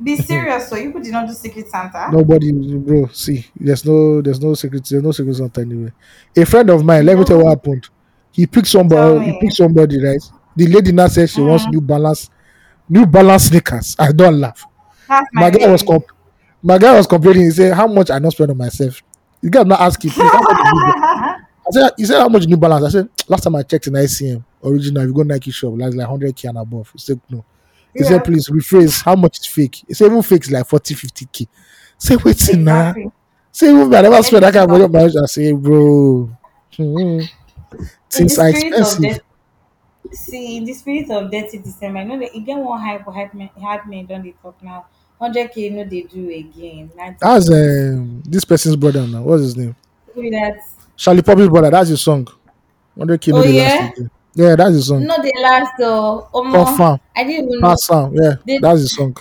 Be serious, so you did not do Secret Santa? Nobody, bro. See, there's no, there's no secret, there's no secret Santa anyway. A friend of mine, let me tell you what happened. He picked somebody, he picked somebody, right? The lady now said she wants Mm, New Balance, New Balance sneakers. I don't laugh. that's My my guy was comp- my guy was complaining. He said, "How much I not spend on myself?" The guy not asking, please. How much is New Balance? I said, "He said how much New Balance?" I said, "Last time I checked in ICM original, if you go Nike shop, like hundred k and above." He said, "No." He said, "Please rephrase. How much is fake?" He said, "Even fake is like 40, 50 k." Say, "Wait, nah." exactly. Say, even I never spend that kind of money stop. on my house. I say, bro, hmm, the things are expensive. see, in the spirit of Detty December, I know that again one hype hype men, hype men don't they talk now. 100k, no, they do again. Not That's this. um this person's brother now. What's his name? Who be that? Shallipopi's brother. That's his song. 100k no Oh, the last yeah? again. Yeah, that's his song. No, the last though. Omo. I didn't even know. Pass sound. Yeah, They, that's his song.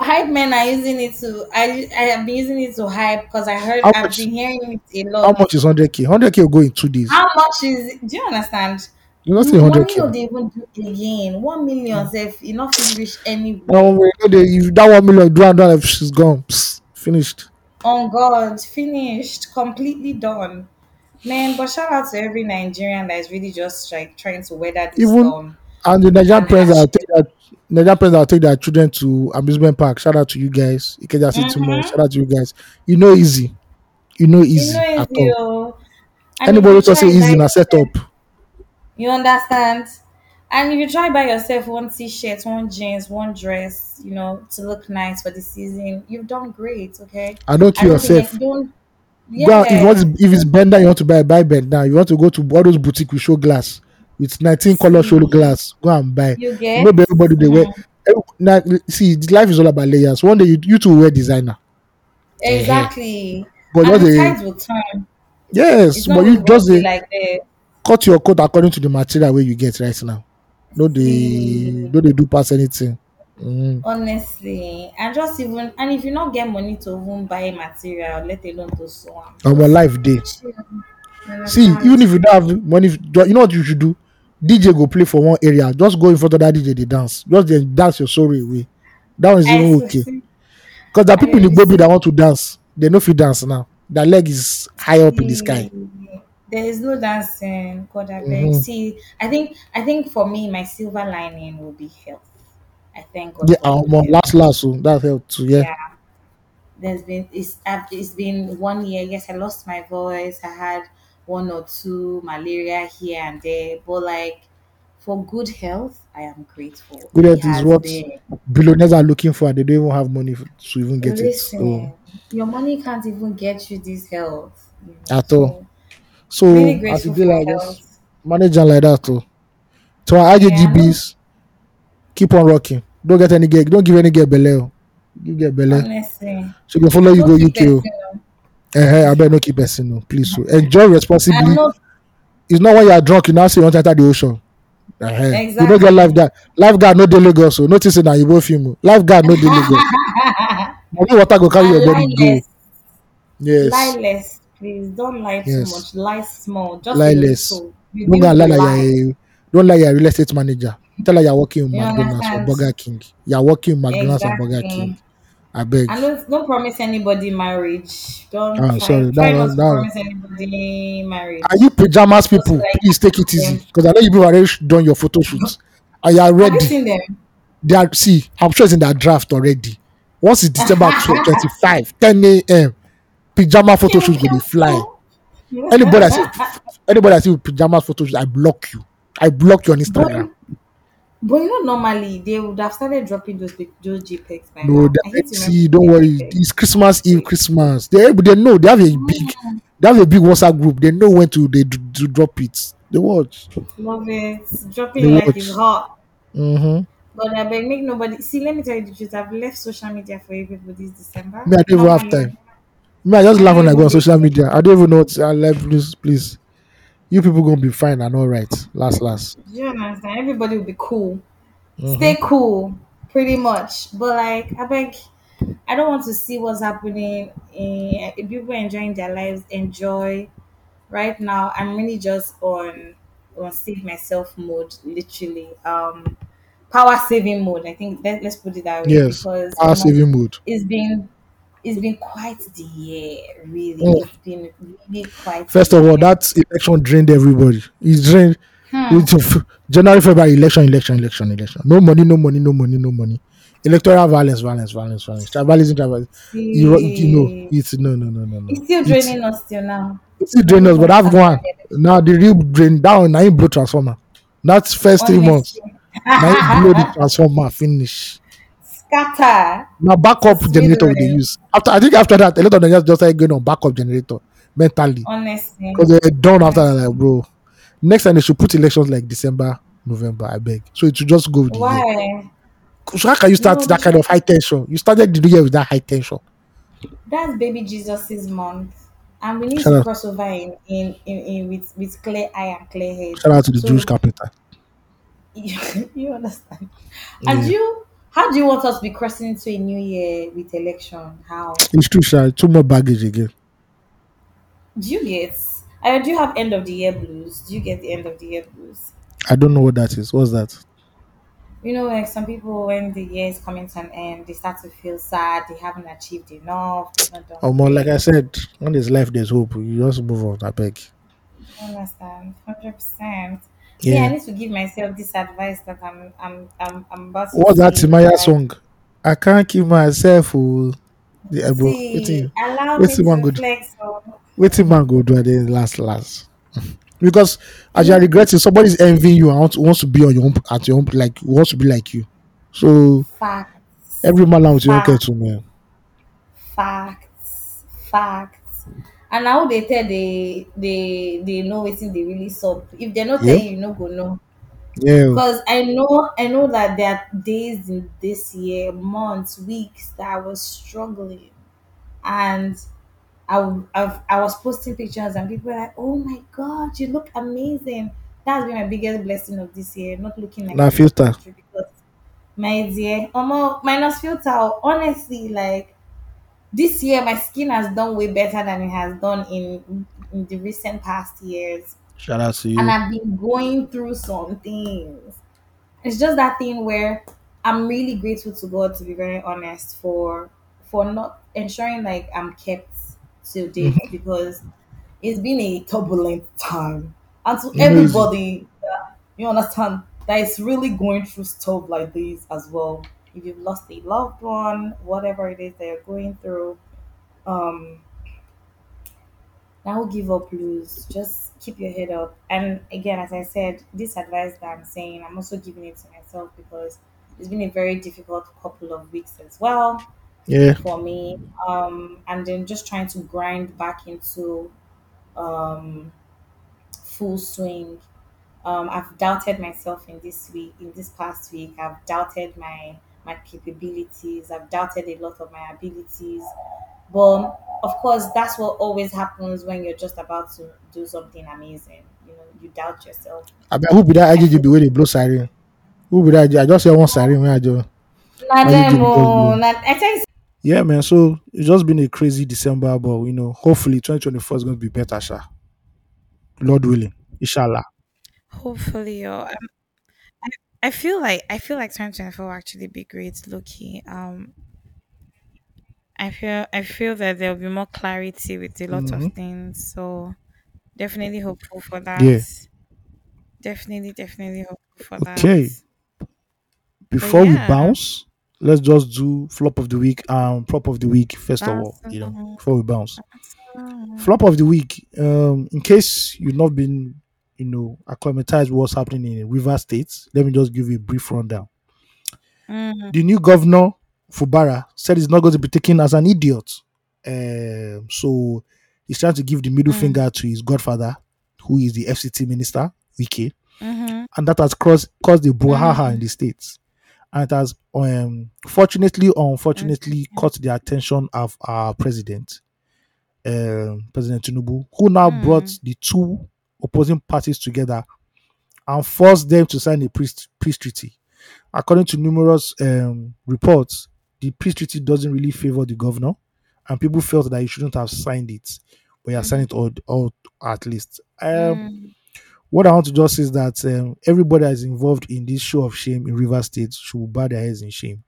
hype men are using it to I I have been using it to hype because I heard How I've much? been hearing it a lot. How much is 100k? 100k will go in two days. How much is it? Do you understand? You not say Money 100k. no now. they even do again. One million if you not fit reach anywhere. No, we if that one million do and done, she's gone. Psst, finished. On God, finished, completely done. Man, but shout out to every Nigerian that is really just like trying to weather this Even storm and the Nigerian parents that take that Nigerian parents that take their children to amusement park. Shout out to you guys. Ikeja City Mall. Mm-hmm. Shout out to you guys. You know easy. You know You easy know at it's all. you. If Anybody you to say easy buy in a setup. You understand? And if you try by yourself one t-shirt, one jeans, one dress, you know, to look nice for the season, you've done great, okay? I don't kill yourself. don't and, if yeah. if it's bender, you want to buy buy bender. You want to go to all those boutique with show glass. with 19 color show glass. Go and buy. you get? be everybody they wear. Mhm. Eh, Now, see, life is all about layers. One day you, you two wear designer. Exactly. But And the a, tides will turn. yes, but you just a, like this. Cut your coat according to the material where you get right now. No, they See. no they do pass anything. Mm. Honestly, and just even and if you not get money to even buy material, let alone to sew On my life day. See, even if you don't have money, you know what you should do? DJ go play for one area. Just go in front of that DJ, they dance. Just dance your sorry away. That one is even okay. Because there are people in the I Bobby that want to dance. They know if you dance now. Their leg is high up in the sky. There is no dancing. God, I beg. Mhm. See, I think I think for me, my silver lining will be health. I thank God Yeah, for um, health. last last so that helped too. Yeah. yeah there's been it's I've, it's been one year yes i lost my voice i had one or two malaria here and there but like for good health i am grateful Good health is what been- billionaires are looking for and they don't even have money to even get listen it. your money can't even get you this health you know, At all. So, so really so as do for like this, manage like that too. To our IJGBs, keep on rocking. Don't get any get, don't give any get belle. You get belle. honestly go follow you go UK. Eh, I better not keep person, no, please. So enjoy responsibly. It's not when you are drunk, you now say you want to enter the ocean. Uh-huh. You don't Exactly. get lifeguard. Lifeguard no dey Lagos. So notice it now you both film. Lifeguard no dey Lagos. Money water go carry your body go. Yes. lie less please don't lie too Yes. much lie small just Lie less. little Don't Reduce go and lie the like lie. you're a, don't lie you're a real estate manager. Tell her you're working in McDonald's or? Burger King. You're working in McDonald's or Burger King. I beg. And don't, don't promise anybody marriage. Don't Ah, try, sorry, try that not was- to that promise anybody marriage. Are you pajamas people? like- Please take it easy. Because I know you people already done your photo shoots. And you are Have you ready. seen them? They are see, I'm sure it's in that draft already. Once it's December 12, 25, 10 a.m. Pajama photo shoot go dey fly. Anybody that see anybody that see with pajamas photo shoot, I block you. I block you on Instagram. But, but you know, normally they would have started dropping those those JPEGs by No, now. they I hate see, don't worry. It's Christmas Eve, Christmas. They they know they have a big they have a big WhatsApp group. They know when to they to drop it. They watch. Love it. Dropping like it's hot. Mm-hmm. But I beg, make nobody see. Let me tell you the truth. I've left social media for everybody this December. Me, I don't have time. Me, I just laugh when I go on social media. I don't even know what I like. Please, please. You people gonna be fine and all right. Last, last. You understand? Everybody will be cool. Mhm. Stay cool, pretty much. But like, I beg, I don't want to see what's happening. In, if people enjoying their lives, enjoy. Right now, I'm really just on on save myself mode, literally. Um, power saving mode. I think let, let's put it that way. Yes. because Power saving mode. it's been it's been quite the year, really. Mm. It's been really quite. First of all, that election drained everybody. It drained Hmm. it's January, February, election, election, election, election. No money, no money, no money, no money. Electoral violence, violence, violence, violence. Tribalism, tribalism. You, you know, it's no, no, no, no, no. It's still It's- draining us till now. It's still draining us, but I've one. Now the real drain down. Now you blow transformer. That's first three months. Now you blow the transformer finish. Scatter. Now backup generator we dey use. After I think after that, a lot of them just just started going on backup generator mentally Honestly. because they're done after that. Like bro, next time they should put elections like December, November. I beg. So it should just go with the year. Why? So how can you start No, that kind of high tension? You started the year with that high tension. That's baby Jesus's month. And we need Shout to out. cross over in, in, in, in with, with clear eye and clear head. Shout out to the So- Jewish capital. you understand? Yeah. And you, how do you want us to be crossing into a new year with election? How? It's true, Sha. Too much baggage again. Do you get? Uh, do you have end of the year blues? Do you get the end of the year blues? I don't know what that is. What's that? You know, like some people, when the year is coming to an end, they start to feel sad. They haven't achieved enough. they've not done Oh, more like I said, when there's life, there's hope. You just move on. I beg. I understand, hundred percent. Yeah. I need to give myself this advice that I'm, I'm, I'm, I'm about to. What's that Timaya song? I can't keep myself. Oh, yeah, bro. See, allow what's me to flex on. waiting, man. Go do it then last, last. because as you're regretting, somebody's envying you and wants, wants to be on your own at your own like wants to be like you. So Facts, every man out with your own Fact. kettle, man. facts, facts. And now they tell they they they know wetin they really sup. If they're not tell Yeah. you, you no go know. Yeah. Cause I know I know that there are days in this year, months, weeks that I was struggling, and I w- I've, I was posting pictures and people were like, "Oh my god, you look amazing." That's been my biggest blessing of this year, not looking like Now a filter. documentary because my dear, almost minus filter. Honestly, like this year, my skin has done way better than it has done in in the recent past years, Shout out to you. and. I've been going through some things. It's just that thing where I'm really grateful to God, to be very honest, for for not ensuring like I'm kept to date Mhm. because it's been a turbulent time. And to easy. everybody, that you understand that is really going through stuff like this as well. If you've lost a loved one, whatever it is that you're going through, um, now give up, lose. Just keep your head up. And again, as I said, this advice that I'm saying, I'm also giving it to myself because it's been a very difficult couple of weeks as well Yeah. for me. Um, and then just trying to grind back into um full swing. Um, I've doubted myself in this week, in this past week. I've doubted my my capabilities. I've doubted a lot of my abilities. But of course, that's what always happens when you're just about to do something amazing. You know, you doubt yourself. I bet who be that I feel IJGB where they blow siren? Who be that? I just hear one siren when I just not them, IJGB oh, not, I tell you, Yeah, man. So it's just been a crazy December, but you know, hopefully 2024 is going to be better, sha. Lord willing, inshallah. Hopefully, oh, um, I, feel like I feel like 2024 will actually be great, Loki. Um, I feel I feel that there will be more clarity with a lot of hmm things. So definitely hopeful for that. Yeah. Definitely, definitely hopeful for that. Okay. But Before we yeah, bounce, let's just do flop of the week and prop of the week first of all. You know, before we bounce. Flop of the week. Um, in case you've not been, you know, acclimatize what's happening in River State, let me just give you a brief rundown. mm, The new governor, Fubara, said he's not going to be taken as an idiot. Um, so he's trying to give the middle mm, finger to his godfather, who is the FCT minister, Wike, mm-hmm, and that has caused caused a brouhaha in mm, the states. And it has, um, fortunately or unfortunately, okay, caught the attention of our president, um, President Tinubu, who now brought mm, the two opposing parties together and forced them to sign a peace, peace treaty. According to numerous um, reports, the peace treaty doesn't really favor the governor, and people felt that he shouldn't have signed it, but he has signed it all, all at least. Um, mm, what I want to just say is that um, everybody that is involved in this show of shame in River State should bow their heads in shame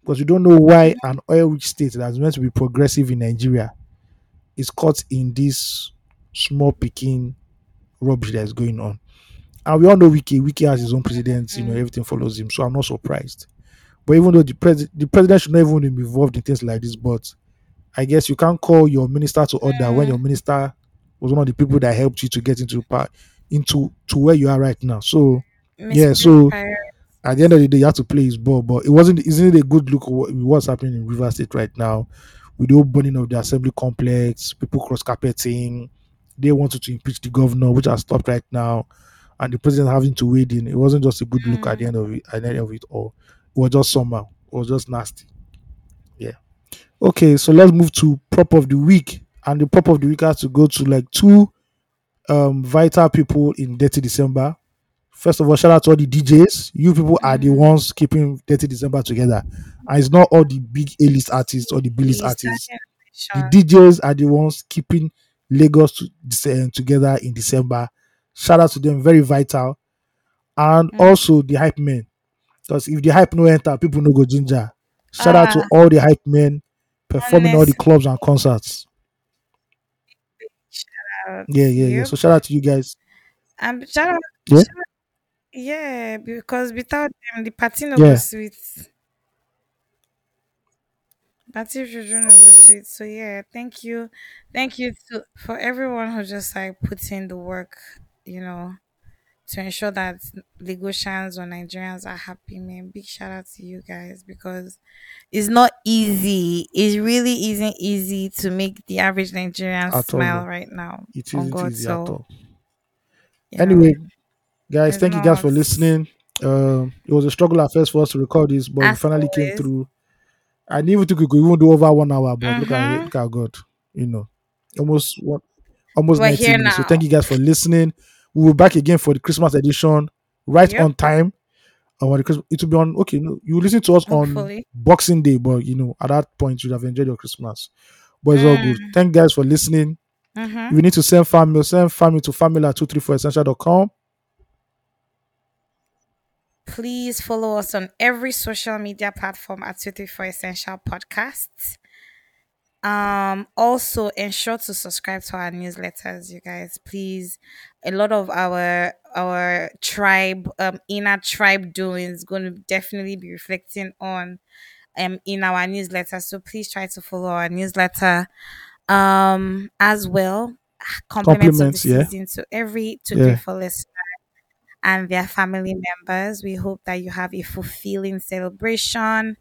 because we don't know why an oil-rich state that's meant to be progressive in Nigeria is caught in this small picking rubbish that is going on. And we all know Wike. Wike has his own president. You know, mm, everything follows him. So I'm not surprised. But even though the president, the president should not even be involved in things like this, but I guess you can't call your minister to order when your mm, minister was one of the people that helped you to get into part into to where you are right now. So yeah, so at the end of the day, you have to play his ball. But it wasn't isn't it a good look what- what's happening in River State right now with the whole burning of the assembly complex, people cross carpeting. They wanted to impeach the governor, which has stopped right now, and the president having to wade in. It wasn't just a good look at the Mm, end of it. At the end of it all, it was just somehow. It was just nasty. Yeah. Okay, so let's move to prop of the week, and the prop of the week has to go to like two um vital people in Detty December. First of all, shout out to all the DJs. You people are the mm. ones keeping Detty December together. And it's not all the big A list artists or the B list artists. The. DJs are the ones keeping Lagos to, um, together in December. Shout out to them, very vital. And Mm. also the hype men. Because if the hype no enter, people no go ginger. Shout out to Ah, all the hype men performing all the clubs and concerts. Yeah, yeah, yeah. So shout out to you guys. And shout out, Yeah, shout, yeah, because without them, the party no go sweet. Party children no go sweet. So yeah, thank you, thank you to for everyone who just like puts in the work. You know, to ensure that Lagosians or Nigerians are happy, man. Big shout out to you guys because it's not easy. It really isn't easy to make the average Nigerian at smile right now. It isn't God, easy at all. Anyway, guys, thank you guys for listening. Um, it was a struggle at first for us to record this, but we as finally came through. I didn't even think we could even do over one hour, but look at Mhm. look at God, you know, almost one, almost We're 90 here minutes. So thank you guys for listening. We will be back again for the Christmas edition, right Yep. on time. And when Christmas, it will be on. Okay, no, you listen to us on Boxing Day, but you know, at that point, you'd have enjoyed your Christmas. But it's all good. Mm. Thank you guys for listening. Mhm. If you need to send family, send family to fanmail at 234essential.com. Please follow us on every social media platform at 234 Essential Podcasts. Um, also ensure to subscribe to our newsletters, you guys. Please, a lot of our our tribe, um, inner tribe doings going to definitely be reflecting on um in our newsletter. So please try to follow our newsletter. Um, as well, compliments of the yeah. season to every two, Yeah. listeners and their family members. We hope that you have a fulfilling celebration.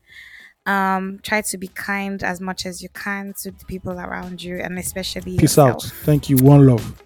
Um, try to be kind as much as you can to the people around you and especially Peace out. Thank you. One love.